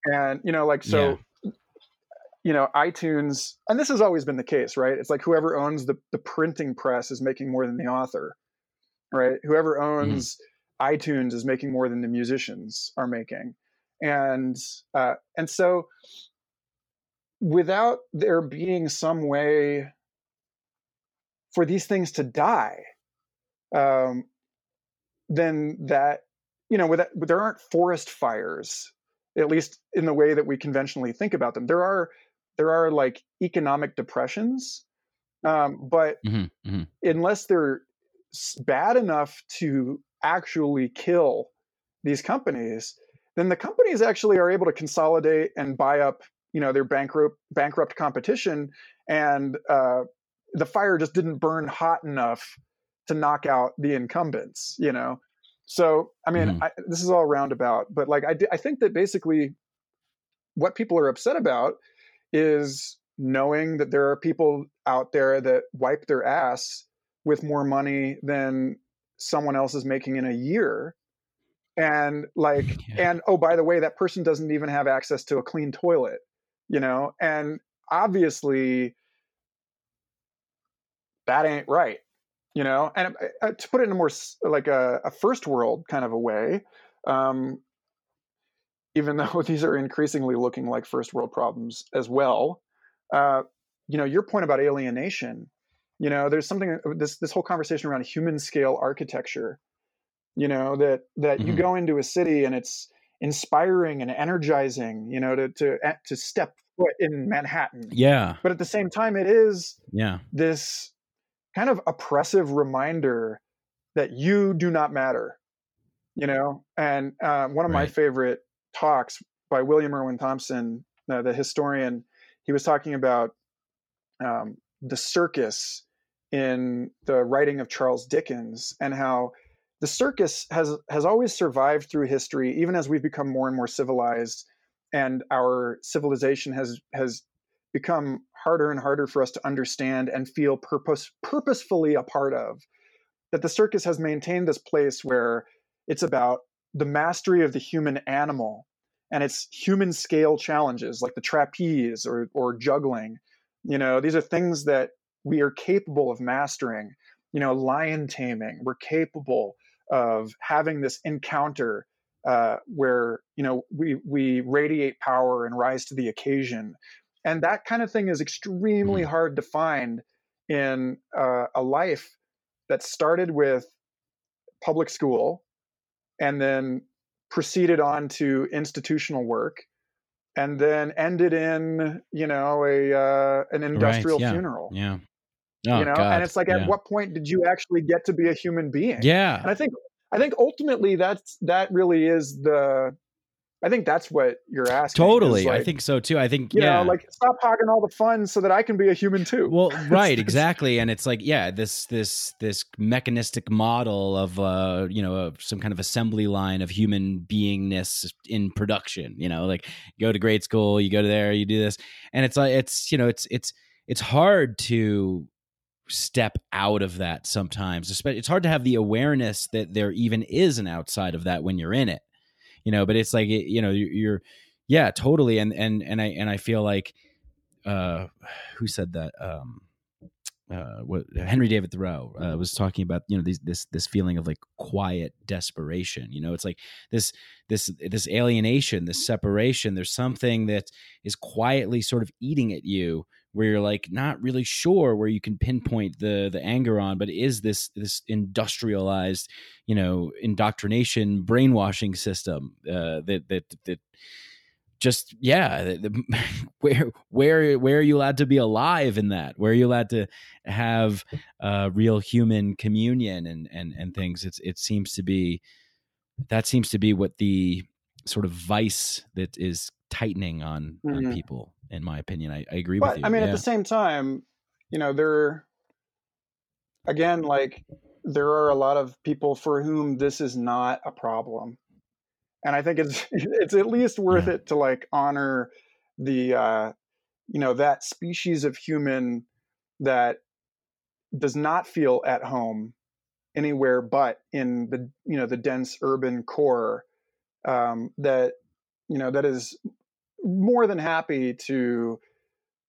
and you know like so yeah. you know itunes and this has always been the case right it's like whoever owns the, the printing press is making more than the author right whoever mm-hmm. owns mm-hmm. itunes is making more than the musicians are making and uh, and so without there being some way for these things to die, um, then that you know, with that, there aren't forest fires, at least in the way that we conventionally think about them. There are there are like economic depressions, um, but mm-hmm, mm-hmm. unless they're bad enough to actually kill these companies, then the companies actually are able to consolidate and buy up you know their bankrupt bankrupt competition and uh, the fire just didn't burn hot enough to knock out the incumbents you know so i mean mm. I, this is all roundabout but like I, I think that basically what people are upset about is knowing that there are people out there that wipe their ass with more money than someone else is making in a year and like *laughs* yeah. and oh by the way that person doesn't even have access to a clean toilet you know and obviously that ain't right you know and uh, to put it in a more like a, a first world kind of a way um, even *laughs* though these are increasingly looking like first world problems as well uh, you know your point about alienation you know there's something uh, this this whole conversation around human scale architecture you know that that mm-hmm. you go into a city and it's inspiring and energizing, you know, to to to step foot in Manhattan. Yeah. But at the same time, it is yeah this kind of oppressive reminder that you do not matter. You know, and uh, one of right. my favorite talks by William Irwin Thompson, uh, the historian, he was talking about um, the circus in the writing of Charles Dickens and how the circus has has always survived through history, even as we've become more and more civilized, and our civilization has has become harder and harder for us to understand and feel purpose purposefully a part of. That the circus has maintained this place where it's about the mastery of the human animal and it's human scale challenges like the trapeze or or juggling. You know, these are things that we are capable of mastering. You know, lion taming. We're capable of having this encounter uh, where you know we we radiate power and rise to the occasion, and that kind of thing is extremely mm-hmm. hard to find in uh, a life that started with public school and then proceeded on to institutional work and then ended in you know a uh, an industrial right, yeah, funeral yeah Oh, you know, God. and it's like, yeah. at what point did you actually get to be a human being? Yeah. And I think, I think ultimately that's that really is the I think that's what you're asking. Totally, like, I think so too. I think you yeah, know, like stop hogging all the fun so that I can be a human too. well, *laughs* right, exactly, and it's like yeah, this this this mechanistic model of uh, you know, of some kind of assembly line of human beingness in production. You know, like you go to grade school, you go to there, you do this, and it's like it's you know, it's it's it's hard to step out of that sometimes. Especially, it's hard to have the awareness that there even is an outside of that when you're in it you know but it's like you know you're yeah totally and and and i and i feel like uh *sighs* who said that um uh, what Henry David Thoreau uh, was talking about, you know, these, this this feeling of like quiet desperation. You know, it's like this this this alienation, this separation. There's something that is quietly sort of eating at you, where you're like not really sure where you can pinpoint the the anger on, but is this this industrialized, you know, indoctrination, brainwashing system uh, that that that just yeah the, the, *laughs* where where where are you allowed to be alive in that? Where are you allowed to have uh, real human communion and and and things? It's it seems to be that seems to be what the sort of vice that is tightening on, Mhm. on people in my opinion i, I agree but with you I mean, yeah. at the same time, you know, there again, like there are a lot of people for whom this is not a problem, and I think it's *laughs* it's at least worth Yeah. it to like honor the uh, you know that species of human that does not feel at home anywhere but in the you know the dense urban core um, that you know that is more than happy to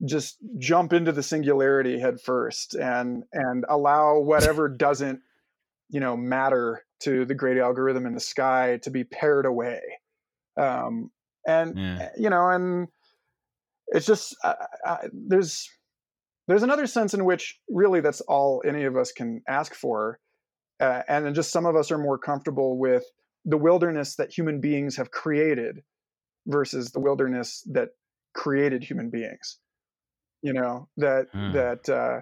just jump into the singularity head first and and allow whatever doesn't you know matter to the great algorithm in the sky to be pared away um and Yeah. you know and it's just I, I, there's there's another sense in which really that's all any of us can ask for uh, and then just some of us are more comfortable with the wilderness that human beings have created versus the wilderness that created human beings you know that Hmm. that uh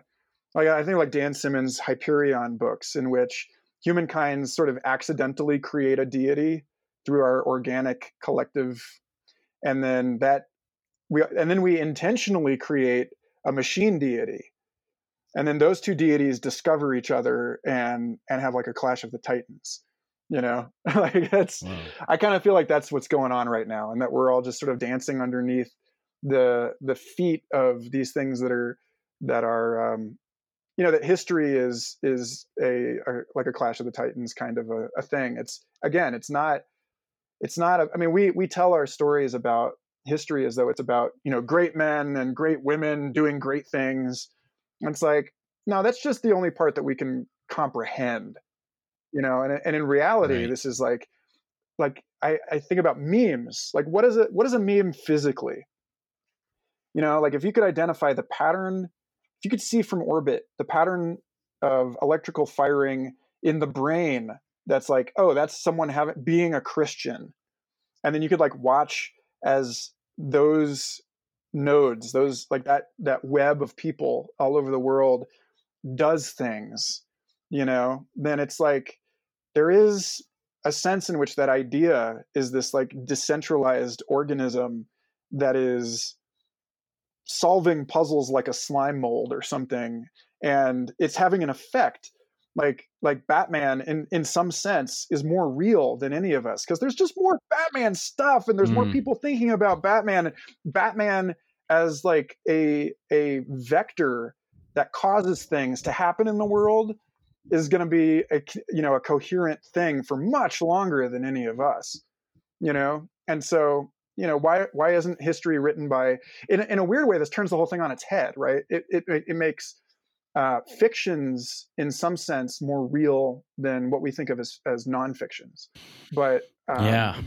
like i think like dan simmons hyperion books in which humankind sort of accidentally create a deity through our organic collective and then that we and then we intentionally create a machine deity and then those two deities discover each other and and have like a clash of the titans you know *laughs* like that's Wow. I kind of feel like that's what's going on right now, and that we're all just sort of dancing underneath the the feet of these things that are that are um, you know that history is is a, a like a clash of the titans kind of a, a thing. It's again, it's not it's not. A, I mean, we we tell our stories about history as though it's about you know great men and great women doing great things. And it's like no, that's just the only part that we can comprehend. You know, and and in reality, Right. this is like like I, I think about memes. Like what is it what is a meme physically? You know, like if you could identify the pattern, if you could see from orbit the pattern of electrical firing in the brain that's like, oh, that's someone having being a Christian. And then you could like watch as those nodes, those like that that web of people all over the world does things, you know, then it's like there is a sense in which that idea is this like decentralized organism that is solving puzzles like a slime mold or something and it's having an effect like like batman in in some sense is more real than any of us because there's just more batman stuff and there's more Mm. people thinking about batman batman as like a a vector that causes things to happen in the world is going to be a you know a coherent thing for much longer than any of us you know? And so you know why why isn't history written by in, a- in a weird way this turns the whole thing on its head right? It it, it makes uh, fictions in some sense more real than what we think of as as non-fictions. But um, yeah.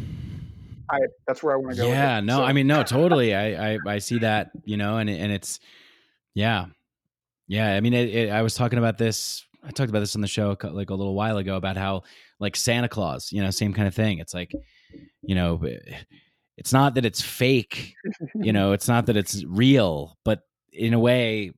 I, that's where i want to go yeah no So- i mean no *laughs* totally I, I i see that you know and and it's yeah. Yeah i mean it, it, i was talking about this i talked about this on the show like a little while ago about how like santa claus you know same kind of thing it's like you know eh, it's not that it's fake you *laughs* know it's not that it's real but in a way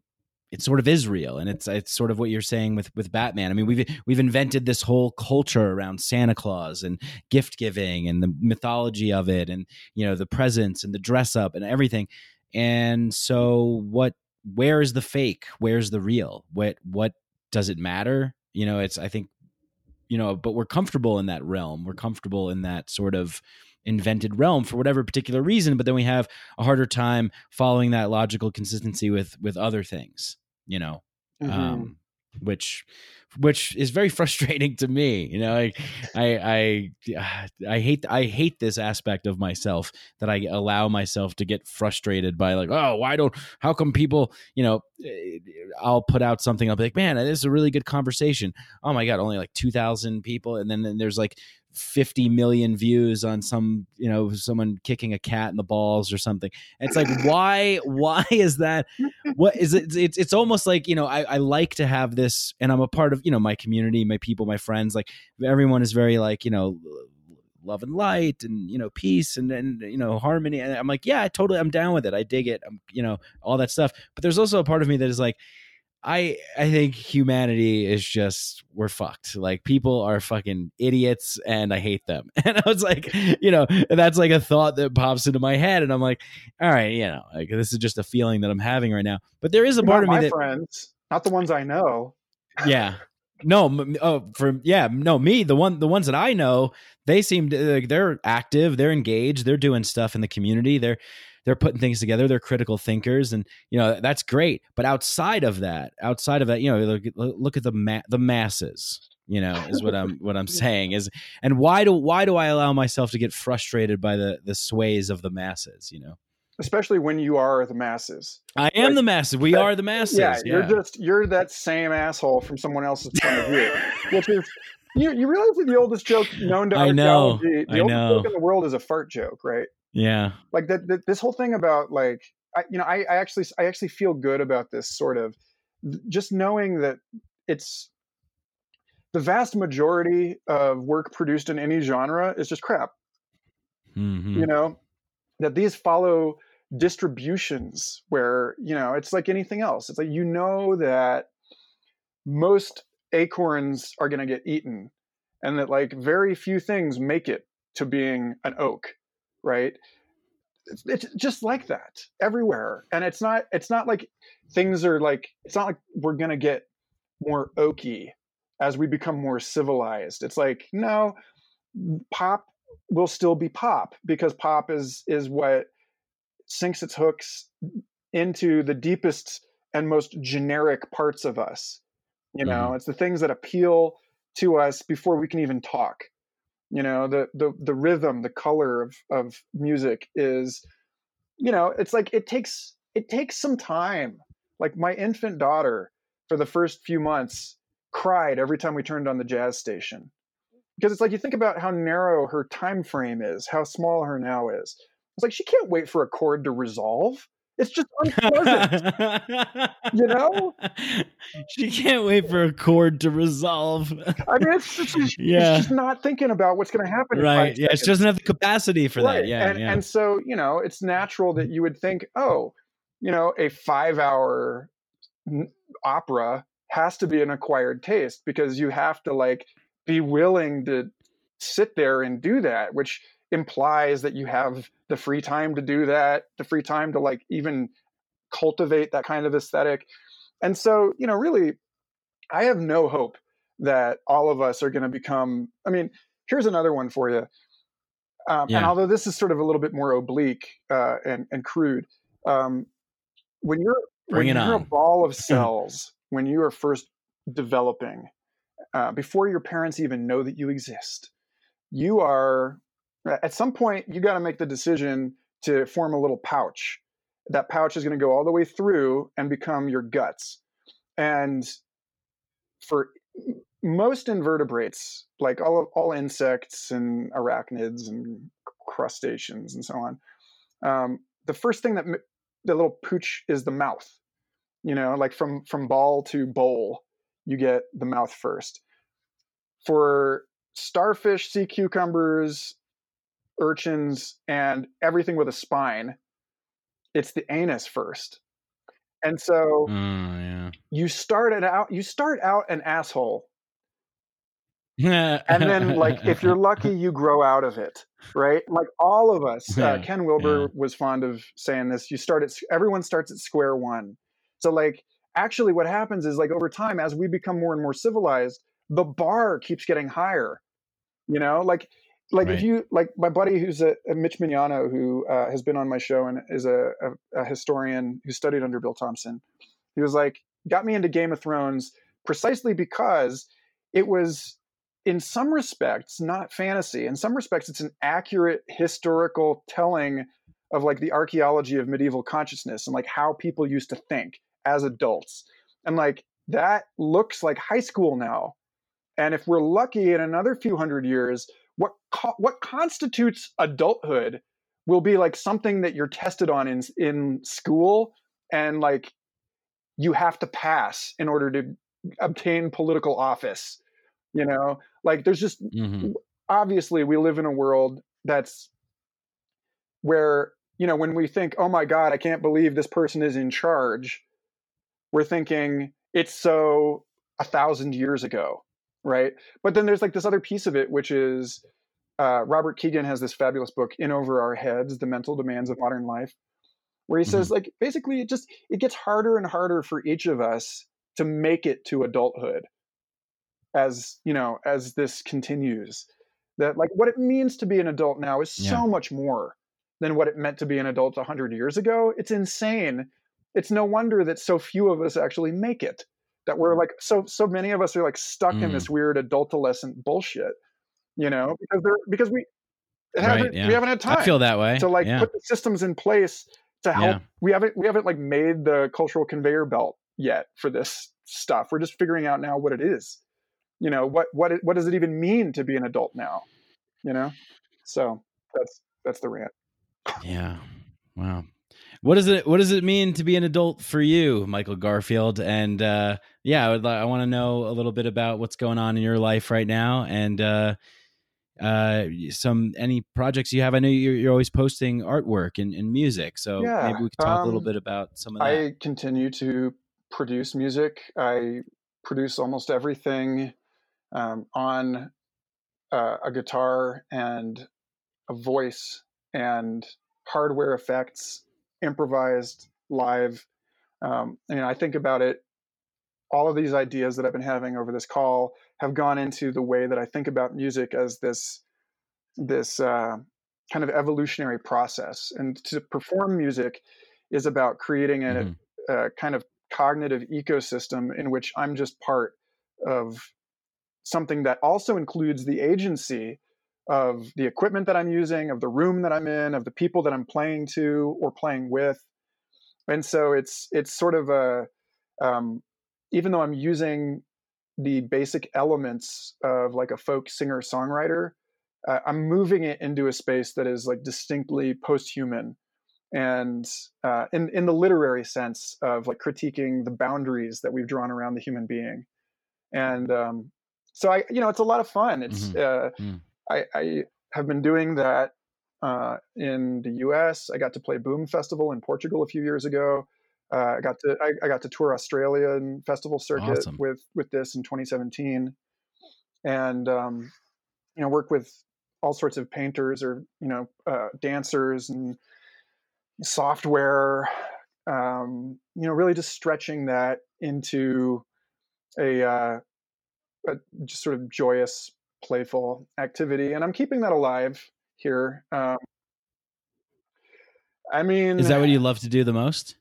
it sort of is real and it's it's sort of what you're saying with with Batman. I mean, we've we've invented this whole culture around Santa Claus and gift giving and the mythology of it and you know the presents and the dress up and everything. And so what where is the fake? Where's the real? What what does it matter? You know, it's I think you know, but we're comfortable in that realm. We're comfortable in that sort of invented realm for whatever particular reason but then we have a harder time following that logical consistency with with other things you know mm-hmm. um which which is very *laughs* frustrating to me you know I, I i *sighs* i hate i hate this aspect of myself that i allow myself to get frustrated by like oh why don't how come people you know eh, i'll put out something i'll be like man this is a really good conversation oh my god only like 2000 people and then, then there's like 50 million views on some you know someone kicking a cat in the balls or something. It's like *laughs* why why is that? What is it? It's, it's almost like you know I, I like to have this and i'm a part of you know my community my people my friends like everyone is very like you know love and light and you know peace and and you know harmony. And i'm like yeah I totally i'm down with it. I dig it. I'm you know all that stuff. But there's also a part of me that is like I I think humanity is just we're fucked. Like people are fucking idiots and I hate them. *laughs* And I was like, you know, that's like a thought that pops into my head and I'm like, all right, you know, like this is just a feeling that I'm having right now. But there is a part of me that friends, not the ones I know. Yeah. No, oh, for yeah, no, me, the one, the ones that I know, they seem to, like, they're active, they're engaged, they're doing stuff in the community. They're they're putting things together they're critical thinkers and you know that's great. But outside of that outside of that you know look, look at the ma- the masses you know is what i'm what i'm *laughs* saying is and why do why do i allow myself to get frustrated by the the sways of the masses you know? Especially when you are the masses. I am like, the masses. We that, are the masses. Yeah, yeah, you're just you're that same asshole from someone else's point of view *laughs* which is you, you realize that the oldest joke known to I know, the I oldest know. joke in the world is a fart joke, right? Yeah. Like that, that this whole thing about like I, you know, I, I actually I actually feel good about this sort of just knowing that it's the vast majority of work produced in any genre is just crap. Mm-hmm. You know, that these follow distributions where, you know, it's like anything else. It's like you know that most acorns are going to get eaten and that like very few things make it to being an oak right? It's, it's just like that everywhere and it's not it's not like things are like it's not like we're gonna get more oaky as we become more civilized. It's like no pop will still be pop because pop is is what sinks its hooks into the deepest and most generic parts of us you know? Mm-hmm. it's the things that appeal to us before we can even talk you know the the the rhythm the color of of music is you know it's like it takes it takes some time. Like my infant daughter for the first few months cried every time we turned on the jazz station. Because it's like you think about how narrow her time frame is how small her now is. It's like she can't wait for a chord to resolve it's just unpleasant. you know? *laughs* She can't wait for a chord to resolve. I mean, it's just, *laughs* yeah. just not thinking about what's going to happen. Right. Yeah. She doesn't have the capacity for right. that. Yeah and, yeah. and so, you know, it's natural that you would think, oh, you know, a five hour opera has to be an acquired taste because you have to like be willing to sit there and do that, which implies that you have the free time to do that, the free time to like even cultivate that kind of aesthetic. And so, you know, really, I have no hope that all of us are going to become. I mean, here's another one for you. Um, yeah. And although this is sort of a little bit more oblique uh, and, and crude, um, when you're Bring when you're on. a ball of *clears throat* cells, when you are first developing, uh, before your parents even know that you exist, you are at some point you got to make the decision to form a little pouch. That pouch is going to go all the way through and become your guts. And for most invertebrates like all all insects and arachnids and crustaceans and so on um, the first thing that the little pooch is the mouth. You know like from from ball to bowl you get the mouth first. For starfish sea cucumbers urchins and everything with a spine, it's the anus first. And so Mm, yeah. you started out you start out an asshole and then like if you're lucky you *laughs* grow out of it right like all of us uh, ken wilber yeah. was fond of saying this you start at everyone starts at square one so like actually what happens is like over time as we become more and more civilized the bar keeps getting higher you know like like if you like my buddy who's a, a mitch mignano who uh, has been on my show and is a, a, a historian who studied under bill thompson he was like got me into game of thrones precisely because it was in some respects not fantasy. In some respects it's an accurate historical telling of like the archaeology of medieval consciousness and like how people used to think as adults. And like that looks like high school now. And if we're lucky in another few hundred years what co- what constitutes adulthood will be like something that you're tested on in in school and like you have to pass in order to obtain political office you know like there's just Mhm. obviously we live in a world that's where you know when we think oh my god i can't believe this person is in charge we're thinking it's so a thousand years ago right? But then there's like this other piece of it which is uh, robert kegan has this fabulous book in over our heads the mental demands of modern life where he says like basically it just it gets harder and harder for each of us to make it to adulthood as you know as this continues that like what it means to be an adult now is Yeah. so much more than what it meant to be an adult 100 years ago. It's insane. It's no wonder that so few of us actually make it that we're like so so many of us are like stuck in Mm. this weird adultolescent bullshit you know because they're because we haven't, yeah. we haven't had time I feel that way. to like yeah. put the systems in place to help Yeah. we haven't we haven't like made the cultural conveyor belt yet for this stuff we're just figuring out now what it is you know what what what does it even mean to be an adult now you know so that's that's the rant Yeah. Wow. What does it What does it mean to be an adult for you, Michael Garfield? And uh, yeah, I would. I want to know a little bit about what's going on in your life right now, and uh, uh, some any projects you have. I know you're, you're always posting artwork and, and music, so Yeah, maybe we could talk a little um, bit about some of that. i continue to produce music i produce almost everything um, on uh, a guitar and a voice and hardware effects improvised live um, i mean i think about it all of these ideas that i've been having over this call have gone into the way that i think about music as this this uh, kind of evolutionary process and to perform music is about creating a, Mhm. a kind of cognitive ecosystem in which i'm just part of something that also includes the agency of the equipment that I'm using, of the room that I'm in, of the people that I'm playing to or playing with. And so it's it's sort of a um, even though I'm using the basic elements of like a folk singer songwriter, uh, I'm moving it into a space that is like distinctly post-human and uh, in in the literary sense of like critiquing the boundaries that we've drawn around the human being. And um, so I, you know, it's a lot of fun. It's uh, Mm. I, I have been doing that uh, in the U.S. I got to play Boom Festival in Portugal a few years ago. Uh, I got to I, I got to tour Australia and festival circuit Awesome. with with this in 2017, and um, you know work with all sorts of painters or you know uh, dancers and software. Um, you know, really just stretching that into a, uh, a just sort of joyous, playful activity, and I'm keeping that alive here. Um, I mean, Is that what you love to do the most?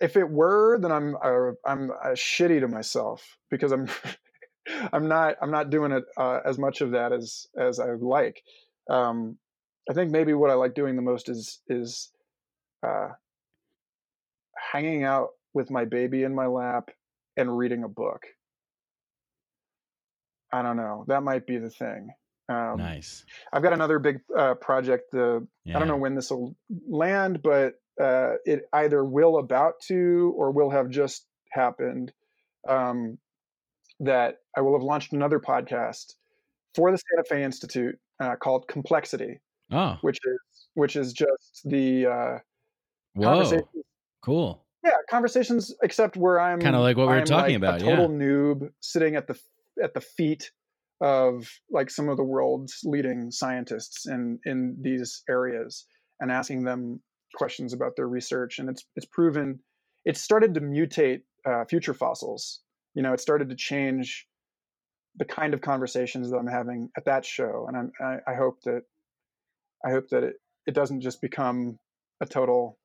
if it were, then I'm uh, I'm uh, shitty to myself because I'm *laughs* I'm not I'm not doing it uh, as much of that as as I like. Um, I think maybe what I like doing the most is is uh, hanging out with my baby in my lap and reading a book. I don't know. That might be the thing. Um, nice. I've got another big uh, project. The I don't know when this will land, but uh, it either will about to or will have just happened. Um, that I will have launched another podcast for the Santa Fe Institute uh, called Complexity, Oh, which is which is just the uh, whoa. conversations cool. Yeah, conversations, except where I'm Kinda like what we were I'm talking like about, A total yeah. noob sitting at the at the feet of like some of the world's leading scientists in in these areas and asking them questions about their research. And it's it's proven it started to mutate uh, future fossils. You know, it started to change the kind of conversations that I'm having at that show, and I'm, I, I hope that I hope that it, it doesn't just become a total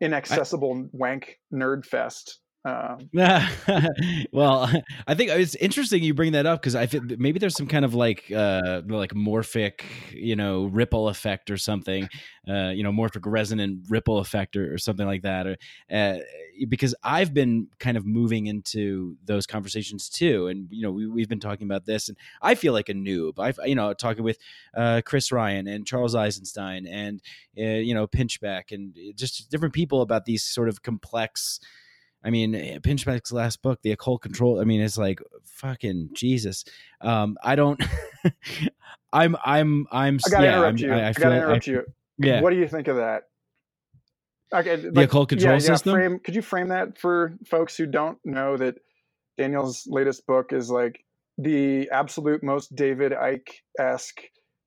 inaccessible wank nerd fest. Um, *laughs* well, *laughs* I think it's interesting you bring that up because I think maybe there's some kind of like uh like morphic, you know, ripple effect or something, uh, you know, morphic resonant ripple effect or, or something like that, or uh, because I've been kind of moving into those conversations too, and you know, we, we've been talking about this, and I feel like a noob. I've you know talking with uh, Chris Ryan and Charles Eisenstein and uh, you know Pinchbeck and just different people about these sort of complex. I mean, Pinchbeck's last book, The Occult Control. I mean, it's like fucking Jesus. Um, I don't. *laughs* I'm. I'm. I'm. I gotta yeah, interrupt I'm, you. I, I I, gotta like- interrupt I- you. Yeah. What do you think of that? Okay, the occult control yeah, system. Frame, could you frame that for folks who don't know that Daniel's latest book is like the absolute most David Icke esque,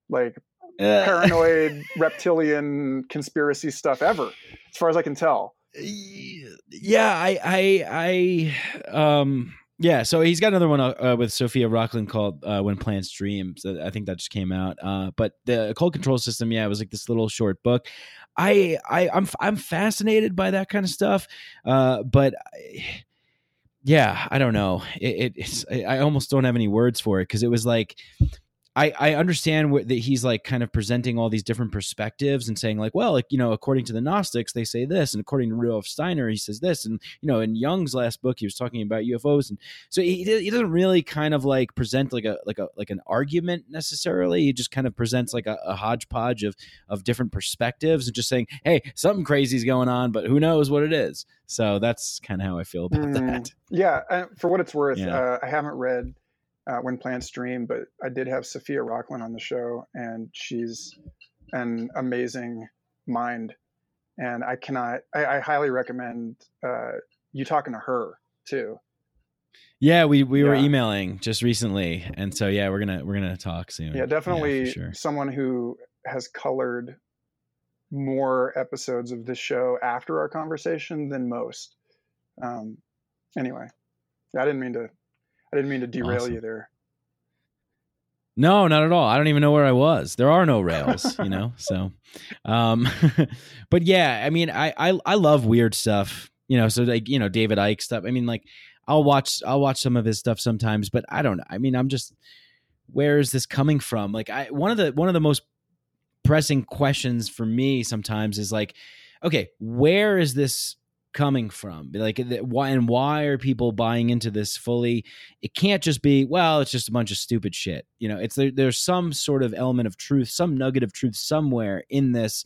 like Uh, paranoid *laughs* reptilian conspiracy stuff ever, as far as I can tell. Yeah. I i i um yeah so he's got another one uh, uh, with sophia rokhlin called uh, when plants dream so i think that just came out uh but the occult control system yeah it was like this little short book. I i i'm i'm fascinated by that kind of stuff uh but I, yeah i don't know. It, it I almost don't have any words for it because it was like I, I understand what, that he's like kind of presenting all these different perspectives and saying like, well, like you know, according to the Gnostics, they say this, and according to Rudolf Steiner, he says this, and you know, in Jung's last book, he was talking about UFOs, and so he he doesn't really kind of like present like a like a like an argument necessarily. He just kind of presents like a, a hodgepodge of of different perspectives and just saying, hey, something crazy is going on, but who knows what it is. So that's kind of how I feel about Mm, that. Yeah, uh, for what it's worth, Yeah. uh, I haven't read uh, When Plants Dream, but I did have Sophia Rokhlin on the show, and she's an amazing mind. And I cannot, I, I highly recommend uh, you talking to her too. Yeah, we we were emailing just recently, and so yeah, we're gonna we're gonna talk soon. Yeah, definitely for sure. someone who has colored more episodes of this show after our conversation than most. Um, anyway, I didn't mean to. I didn't mean to derail Awesome. you there. No, not at all. I don't even know where I was. There are no rails, *laughs* you know. So, um, *laughs* but yeah, I mean, I, I I love weird stuff, you know. So like you know David Icke stuff. I mean, like I'll watch I'll watch some of his stuff sometimes, but I don't. I mean, I'm just where is this coming from? Like I one of the one of the most pressing questions for me sometimes is like, okay, where is this coming from? Like, why and why are people buying into this fully? It can't just be, well, it's just a bunch of stupid shit. You know, it's there, there's some sort of element of truth, some nugget of truth somewhere in this.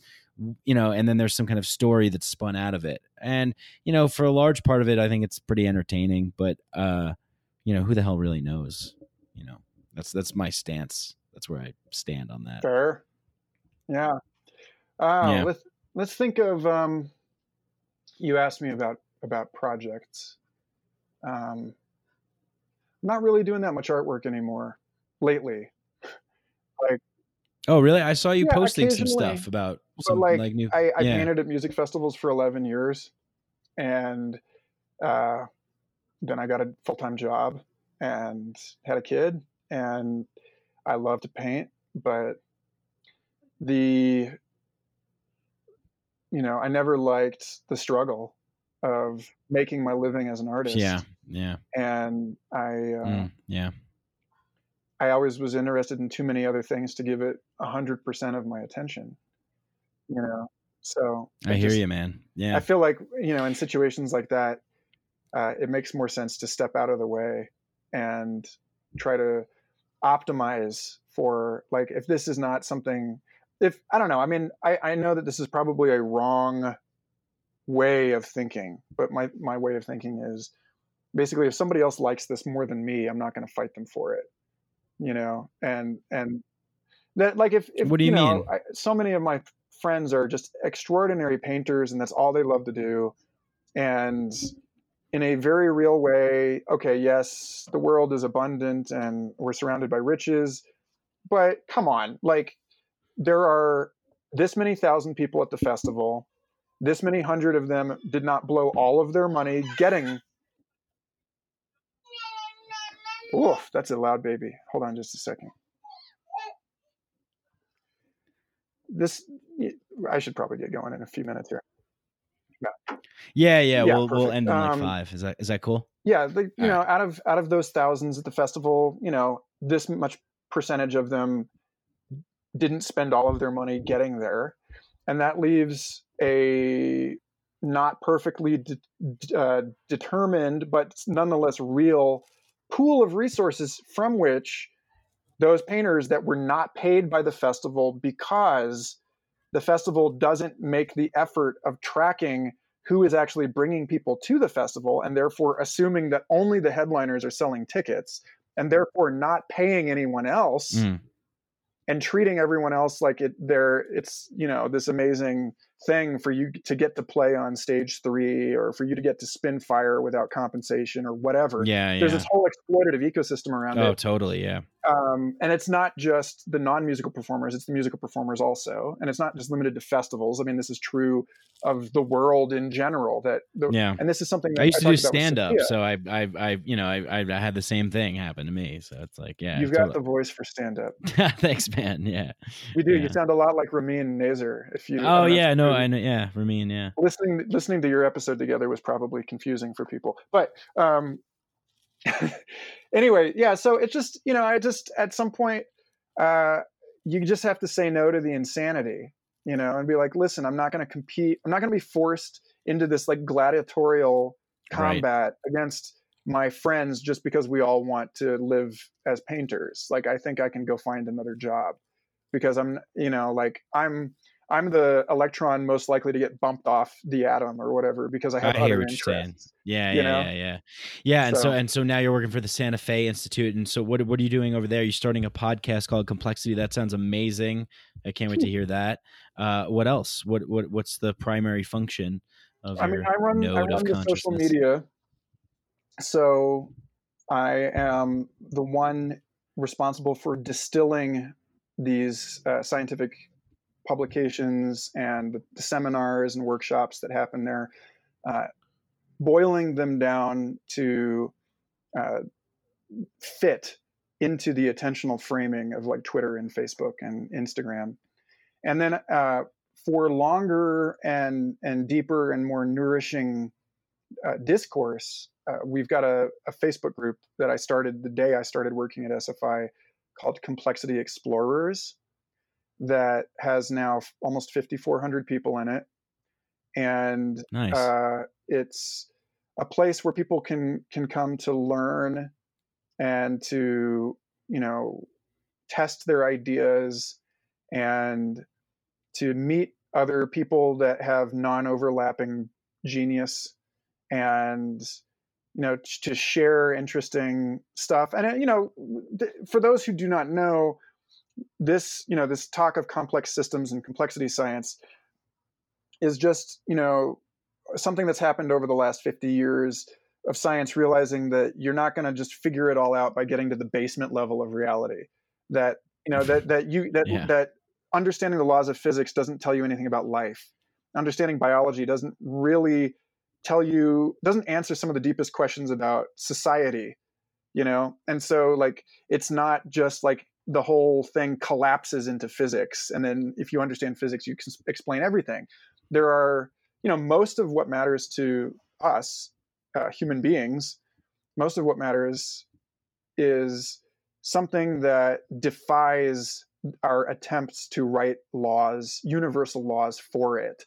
You know, and then there's some kind of story that's spun out of it. And you know, for a large part of it, I think it's pretty entertaining. But uh, you know, who the hell really knows? You know, that's that's my stance. That's where I stand on that. Fair. Yeah. Uh, Yeah. Let's let's think of. Um, you asked me about about projects. Um, I'm not really doing that much artwork anymore lately. like, Oh, really? I saw you Yeah, posting some stuff about some like, like, new. I, I yeah. painted at music festivals for 11 years, and uh, then I got a full time job and had a kid, and I love to paint, but the you know I never liked the struggle of making my living as an artist. yeah, yeah, and I uh, mm, yeah. I always was interested in too many other things to give it a hundred percent of my attention. You know, so I hear just- you, man. Yeah, I feel like you know, in situations like that, uh, it makes more sense to step out of the way and try to optimize for like if this is not something. If I don't know, I mean, I, I know that this is probably a wrong way of thinking, but my my way of thinking is basically if somebody else likes this more than me, I'm not going to fight them for it. You know, and and that like if, if What do you know, mean? I, so many of my friends are just extraordinary painters and that's all they love to do and in a very real way, okay, yes, the world is abundant and we're surrounded by riches, but come on, like there are this many thousand people at the festival. This many hundred of them did not blow all of their money getting. Oof, that's a loud baby. Hold on just a second. This, I should probably get going in a few minutes here. Yeah, yeah. Yeah, we'll we'll end in like Um, five. Is that is that cool? yeah you All know out of out of those thousands at the festival you know this much percentage of them didn't spend all of their money getting there and that leaves a not perfectly de- uh, determined but nonetheless real pool of resources from which those painters that were not paid by the festival because the festival doesn't make the effort of tracking who is actually bringing people to the festival and therefore assuming that only the headliners are selling tickets and therefore not paying anyone else Mm. And treating everyone else like it they're it's you know this amazing thing for you to get to play on stage 3 or for you to get to spin fire without compensation or whatever Yeah, there's yeah. this whole exploitative ecosystem around oh, it. Oh, totally. Yeah. Um, and it's not just the non-musical performers it's the musical performers also and it's not just limited to festivals i mean this is true of the world in general that the, Yeah. and this is something that I used to do talked about with stand up, so I, I, I, you know, I, I had the same thing happen to me. So it's like, yeah, you've got the voice for stand-up the. *laughs* Thanks, man. Yeah. you do Yeah. you sound a lot like ramin nazer if you Oh yeah, no, I know. Yeah, Ramin. Yeah. listening listening to your episode together was probably confusing for people but um anyway yeah so it just you know i just at some point uh you just have to say no to the insanity you know and be like listen i'm not going to compete i'm not going to be forced into this like gladiatorial Right. combat against my friends just because we all want to live as painters like i think i can go find another job because i'm you know like i'm i'm the electron most likely to get bumped off the atom or whatever because i have I other what you're saying. interests Yeah, yeah, know? yeah, yeah, yeah. And so, So- and so now you're working for the Santa Fe Institute. And so, what what are you doing over there? You're starting a podcast called Complexity. That sounds amazing. I can't wait to hear that. Uh, what else? What what what's the primary function of I your mean, I run, I run the social media. So I am the one responsible for distilling these uh, scientific publications and the, seminars and workshops that happen there, uh, boiling them down to uh, fit into the attentional framing of like Twitter and Facebook and Instagram. And then uh, for longer and and deeper and more nourishing uh, discourse, uh, we've got a, a Facebook group that I started the day I started working at SFI called Complexity Explorers that has now almost 5,400 people in it, and Nice. uh, it's a place where people can can come to learn and to you know test their ideas and to meet other people that have non-overlapping genius and you know to share interesting stuff and uh, you know for those who do not know this you know this talk of complex systems and complexity science is just you know something that's happened over the last 50 years of science realizing that you're not going to just figure it all out by getting to the basement level of reality. That you know that that you that Yeah. that understanding the laws of physics doesn't tell you anything about life. Understanding biology doesn't really tell you doesn't answer some of the deepest questions about society you know? And so like it's not just like the whole thing collapses into physics and then if you understand physics you can explain everything. There are you know most of what matters to us uh, human beings most of what matters is something that defies our attempts to write laws universal laws for it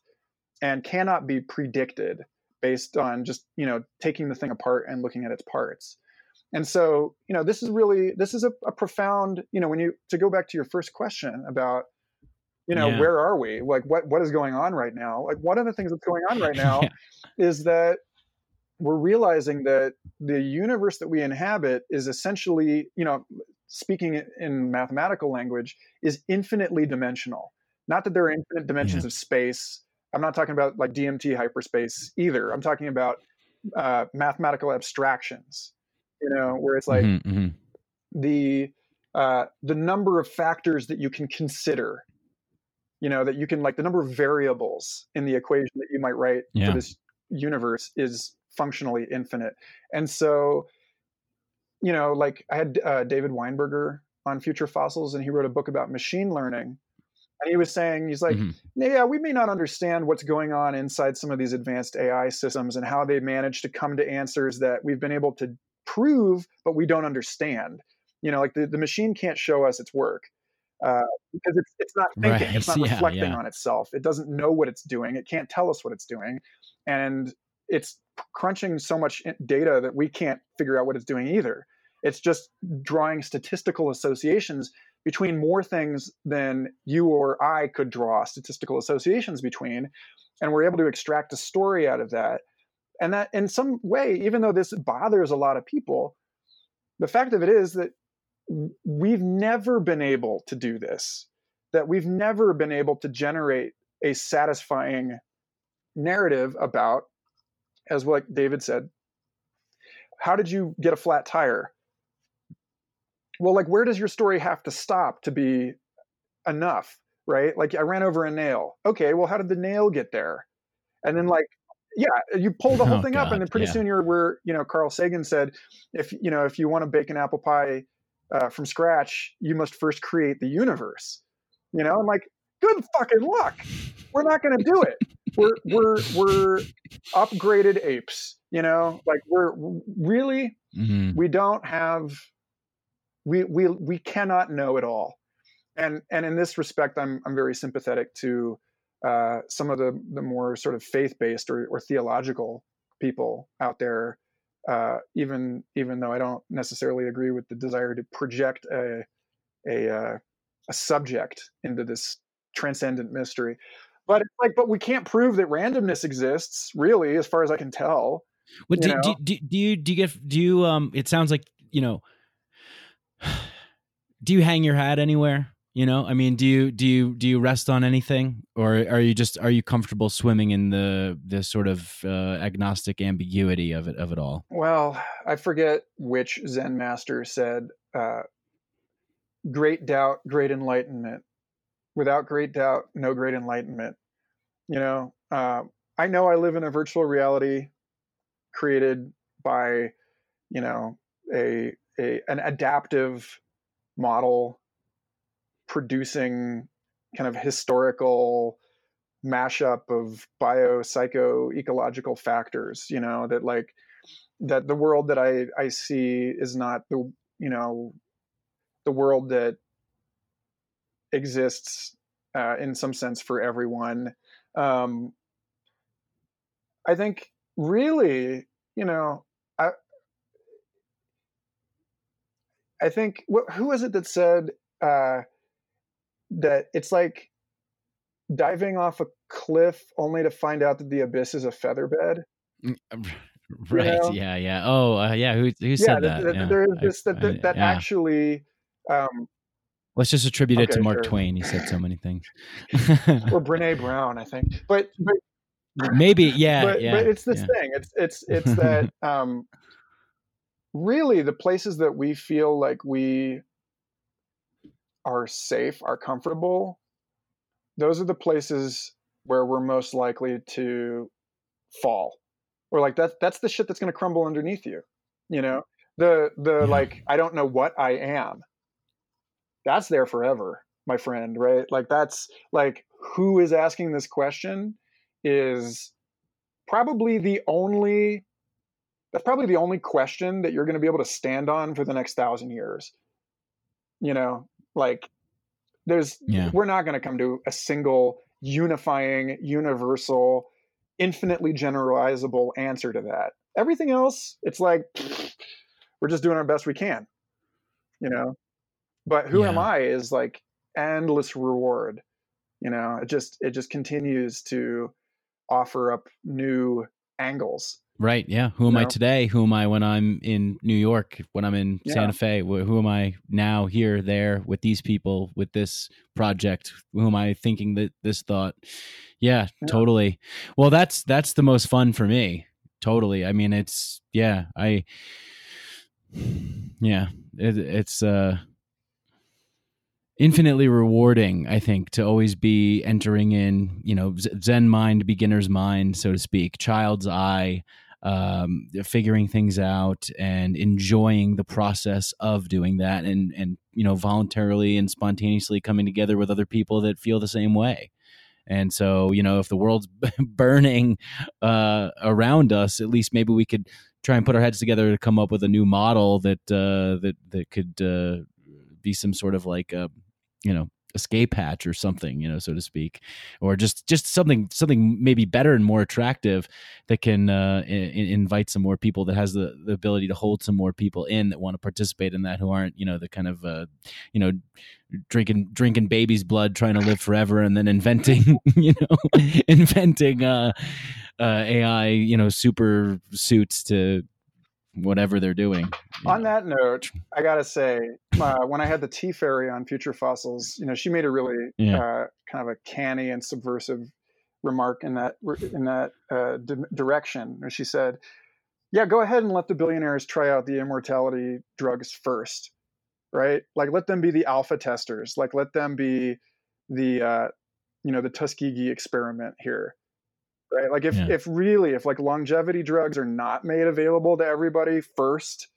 and cannot be predicted based on just you know taking the thing apart and looking at its parts and so you know this is really this is a, a profound you know when you to go back to your first question about you know Yeah. where are we like what what is going on right now like one of the things that's going on right now *laughs* Yeah. is that we're realizing that the universe that we inhabit is essentially you know speaking in mathematical language is infinitely dimensional not that there are infinite dimensions Yeah. of space I'm not talking about like DMT hyperspace either. I'm talking about uh, mathematical abstractions. You know, where it's like Mhm, mhm. the uh, the number of factors that you can consider. You know, that you can like the number of variables in the equation that you might write Yeah. for this universe is functionally infinite. And so, you know, like I had uh, David Weinberger on Future Fossils, and he wrote a book about machine learning. And he was saying, he's like, Mhm. yeah, we may not understand what's going on inside some of these advanced AI systems and how they manage to come to answers that we've been able to prove, but we don't understand. You know, like the, the machine can't show us its work uh, because it's, it's not thinking, it's not *laughs* yeah, reflecting yeah. on itself. It doesn't know what it's doing. It can't tell us what it's doing. And it's crunching so much data that we can't figure out what it's doing either. It's just drawing statistical associations between more things than you or I could draw statistical associations between. And we're able to extract a story out of that. And that, in some way, even though this bothers a lot of people, the fact of it is that we've never been able to do this, that we've never been able to generate a satisfying narrative about, as like David said, how did you get a flat tire? Well, like, where does your story have to stop to be enough, right? Like, I ran over a nail. Okay, well, how did the nail get there? And then, like, yeah, you pull the whole Oh, thing up, and then pretty yeah. soon you're where you know Carl Sagan said, if you know if you want to bake an apple pie uh, from scratch, you must first create the universe. You know, I'm like, good fucking luck. We're not going to do it. We're we're we're upgraded apes. You know, like we're really Mhm. we don't have we we we cannot know it all and and in this respect i'm i'm very sympathetic to uh, some of the the more sort of faith-based or, or theological people out there uh, even even though i don't necessarily agree with the desire to project a a uh, a subject into this transcendent mystery but it's like but we can't prove that randomness exists really as far as i can tell What do, do, do, do you do you get do you um? It sounds like you know. *sighs* Do you hang your hat anywhere? You know, I mean, do you do you do you rest on anything, or are you just are you comfortable swimming in the the sort of uh, agnostic ambiguity of it of it all? Well, I forget which Zen master said, uh, "Great doubt, great enlightenment. Without great doubt, no great enlightenment." You know, uh, I know I live in a virtual reality created by, you know, a, a an adaptive model producing kind of historical mashup of bio psycho ecological factors you know that like that the world that i i see is not the you know the world that exists uh, in some sense for everyone. Um i think really you know i i think wh- who was it that said uh that it's like diving off a cliff only to find out that the abyss is a feather bed *laughs* Right? know? Yeah. Yeah. Oh, uh, yeah. Who who yeah, said that, that? that- Yeah. there is this that, that, that yeah. actually um Let's just attribute it to Mark sure. Twain. He said so many things. or *laughs* Brene Brown, I think. But but Maybe. Yeah. but, yeah. but it's this yeah. thing. It's it's it's that *laughs* um really the places that we feel like we are safe, are comfortable, those are the places where we're most likely to fall. Or like that's that's the shit that's gonna crumble underneath you. You know? The the Yeah. like I don't know what I am. That's there forever, my friend, right? Like that's like who is asking this question is probably the only that's probably the only question that you're going to be able to stand on for the next thousand years you know like there's Yeah. we're not going to come to a single unifying universal infinitely generalizable answer to that. Everything else it's like *sniffs* we're just doing our best we can you know? But who am i is like endless reward you know? It just it just continues to offer up new angles Right. Yeah. Who am You I today? Who am I when I'm in New York? When I'm in Yeah. Santa Fe? Who am I now? Here, there, with these people, with this project? Who am I thinking that this thought? Yeah, Yeah. totally. Well, that's that's the most fun for me. Totally. I mean, it's yeah. I *sighs* yeah. It, it's uh infinitely rewarding i think to always be entering in you know zen mind beginner's mind so to speak child's eye um, figuring things out and enjoying the process of doing that and and you know voluntarily and spontaneously coming together with other people that feel the same way. And so you know if the world's *laughs* burning uh, around us at least maybe we could try and put our heads together to come up with a new model that uh, that that could uh, be some sort of like a you know escape hatch or something you know so to speak or just just something something maybe better and more attractive that can uh, I- I- invite some more people that has the, the ability to hold some more people in that want to participate in that who aren't you know the kind of uh, you know drinking drinking baby's blood trying to live forever and then inventing *laughs* you know *laughs* inventing uh, uh, ai you know super suits to whatever they're doing On know. that note, I gotta say, uh, when I had the Teafaerie on Future Fossils, you know, she made a really Yeah. uh, kind of a canny and subversive remark in that in that uh, di- direction. Where she said, "Yeah, go ahead and let the billionaires try out the immortality drugs first, right? Like, let them be the alpha testers. Like, let them be the uh, you know the Tuskegee experiment here." Right? Like if, Yeah. if really if like longevity drugs are not made available to everybody first,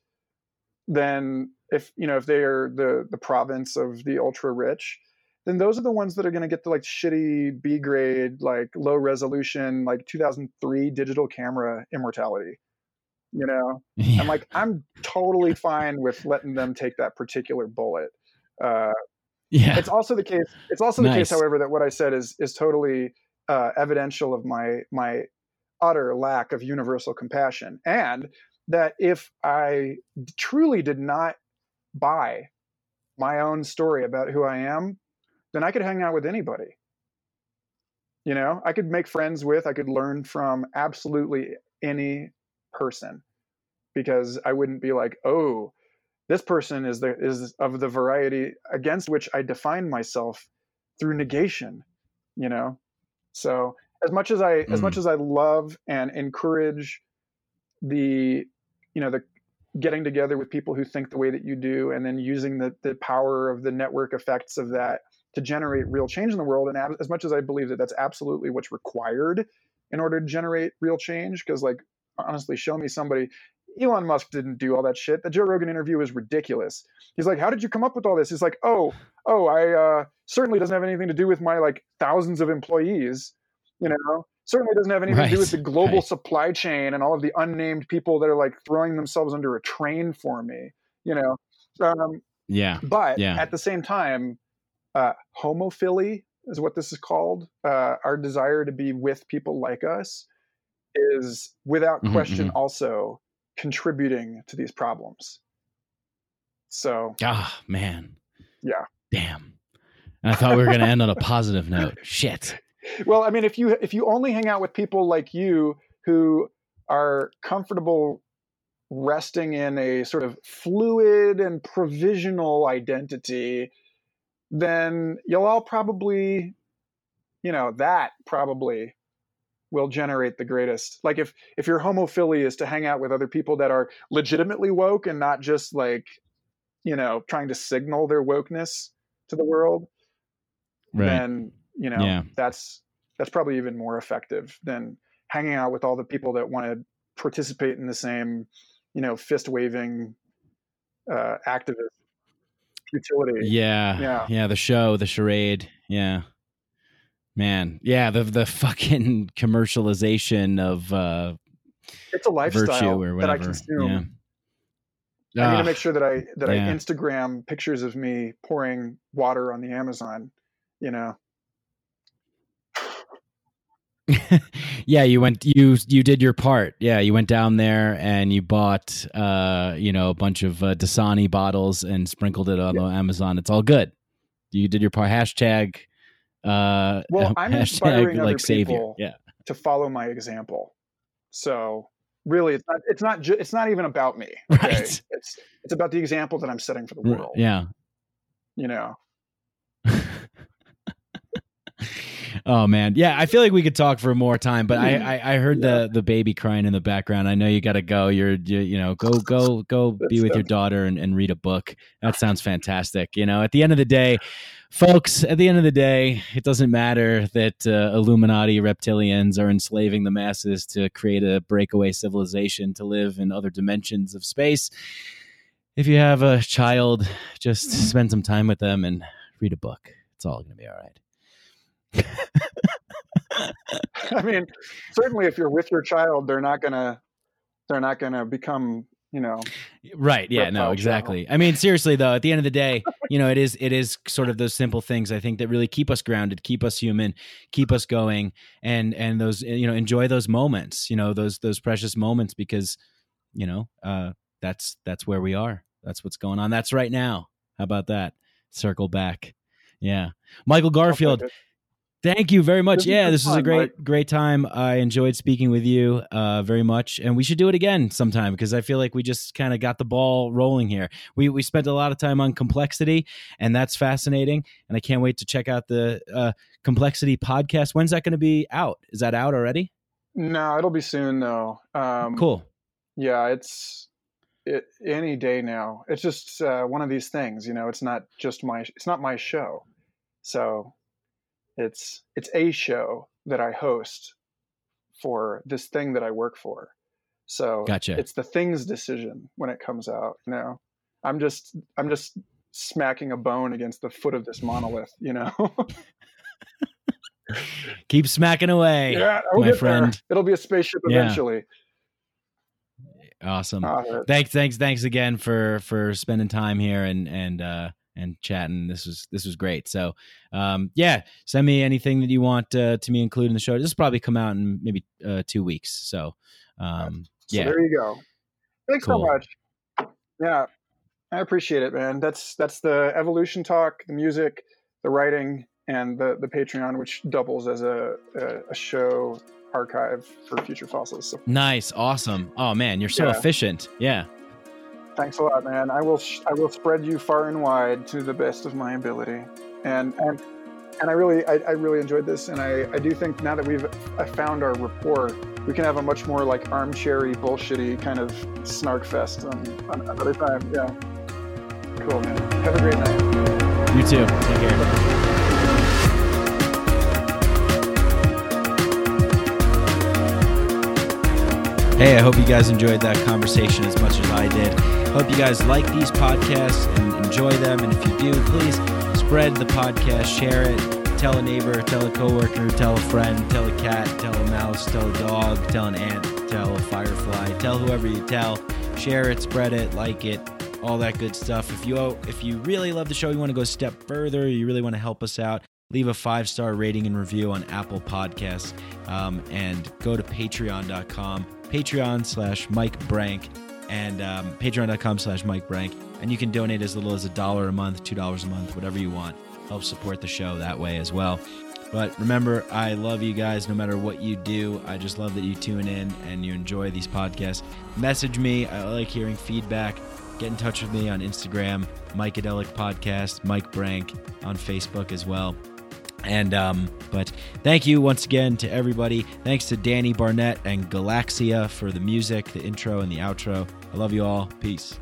then if you know if they are the the province of the ultra rich then those are the ones that are going to get the like shitty b grade like low resolution like 2003 digital camera immortality you know Yeah. i'm like i'm totally fine with letting them take that particular bullet uh, yeah it's also the case it's also the case however that what i said is is totally uh, evidential of my my utter lack of universal compassion and that if i truly did not buy my own story about who i am then i could hang out with anybody you know i could make friends with i could learn from absolutely any person because i wouldn't be like oh this person is the is of the variety against which I define myself through negation, you know. So as much as I as Mm. much as I love and encourage the you know the getting together with people who think the way that you do and then using the the power of the network effects of that to generate real change in the world and as much as I believe that that's absolutely what's required in order to generate real change because like honestly show me somebody Elon Musk didn't do all that shit. The Joe Rogan interview is ridiculous. He's like, "How did you come up with all this?" He's like, "Oh, oh, I uh, certainly doesn't have anything to do with my like thousands of employees. You know, certainly doesn't have anything to do with the *laughs* global right. supply chain and all of the unnamed people that are like throwing themselves under a train for me. You know, um, yeah but Yeah. at the same time, uh, homophily is what this is called. Uh, our desire to be with people like us is, without Mhm, question, mhm. also contributing to these problems. So, Ah, man. Yeah. Damn. And I thought we were going to end on a positive note. *laughs* Shit. well, I mean, if you if you only hang out with people like you who are comfortable resting in a sort of fluid and provisional identity, then you'll all probably, you know, that probably will generate the greatest. Like if if your homophily is to hang out with other people that are legitimately woke and not just like, you know, trying to signal their wokeness to the world, Right. then you know Yeah. that's that's probably even more effective than hanging out with all the people that want to participate in the same you know fist waving uh activist utility Yeah. Yeah. Yeah. The show, the charade. Yeah. Man. Yeah. The, the fucking commercialization of uh, it's a lifestyle that i consume Yeah. i need to make sure that i that yeah. i instagram pictures of me pouring water on the amazon you know *laughs* yeah, you went you you did your part. Yeah, you went down there and you bought uh, you know, a bunch of uh, Dasani bottles and sprinkled it on the Amazon. It's all good. You did your part. Hashtag uh Well, *laughs* I'm hashtag inspiring other like savior. people. Yeah. to follow my example so really it's not it's not ju- it's not even about me *laughs* okay? right it's it's about the example that i'm setting for the world yeah you know Oh man, yeah. I feel like we could talk for more time, but I mm-hmm. I, I heard yeah. the the baby crying in the background. I know you got to go. You're you, you know go go go *laughs* be with your daughter and, and read a book. That sounds fantastic. You know, at the end of the day, folks. At the end of the day, it doesn't matter that uh, Illuminati reptilians are enslaving the masses to create a breakaway civilization to live in other dimensions of space. If you have a child, just mm-hmm. spend some time with them and read a book. It's all going to be all right. *laughs* I mean, certainly if you're with your child, they're not gonna they're not gonna become you know right yeah no exactly. I mean seriously though at the end of the day you know it is it is sort of those simple things i think that really keep us grounded keep us human keep us going and and those you know enjoy those moments you know those those precious moments because you know uh that's that's where we are. That's what's going on. That's right now. How about that? Circle back. Yeah. Michael garfield Thank you very much. This yeah, this fun, was a great, Mike. great time. I enjoyed speaking with you uh, very much, and we should do it again sometime because I feel like we just kind of got the ball rolling here. We we spent a lot of time on complexity, and that's fascinating. And I can't wait to check out the uh, complexity podcast. When's that going to be out? Is that out already? No, it'll be soon though. Um, cool. Yeah, it's it, any day now. It's just uh, one of these things, you know. It's not just my. It's not my show, so it's it's a show that I host for this thing that I work for. So gotcha. it's the thing's decision when it comes out. You know, I'm just I'm just smacking a bone against the foot of this monolith. You know. *laughs* Keep smacking away, yeah, my friend. There. It'll be a spaceship eventually. Awesome. Uh, thanks, thanks, thanks again for for spending time here and and uh, and chatting. This was this was great. So, um, yeah, send me anything that you want uh, to me include in the show. This will probably come out in maybe uh, two weeks. So, um, so yeah, there you go. Thanks cool. so much. Yeah, I appreciate it, man. That's that's the evolution talk, the music, the writing, and the the Patreon, which doubles as a a, a show archive for future fossils. So. Nice, awesome. Oh man, you're so yeah. efficient. Yeah. Thanks a lot, man. I will sh- I will spread you far and wide to the best of my ability, and and and I really I, I really enjoyed this, and I, I do think now that we've I found our rapport, we can have a much more like armchairy bullshitty kind of snark fest on, on another time. Yeah, cool, man. Have a great night. You too. Take care. Hey, I hope you guys enjoyed that conversation as much as I did. Hope you guys like these podcasts and enjoy them. And if you do, please spread the podcast, share it, tell a neighbor, tell a coworker, tell a friend, tell a cat, tell a mouse, tell a dog, tell an ant, tell a firefly, tell whoever you tell. Share it, spread it, like it, all that good stuff. If you if you really love the show, you want to go a step further, you really want to help us out, leave a five star rating and review on Apple Podcasts, um, and go to Patreon.com Patreon slash Mike Branc and um, patreon.com slash Mike Branc. And you can donate as little as a dollar a month, $2 a month, whatever you want. Help support the show that way as well. But remember, I love you guys no matter what you do. I just love that you tune in and you enjoy these podcasts. Message me. I like hearing feedback. Get in touch with me on Instagram, Mikeadelic Podcast, Mike Branc on Facebook as well. And um, but thank you once again to everybody. Thanks to Danny Barnett and Galaxia for the music, the intro and the outro. I love you all. Peace.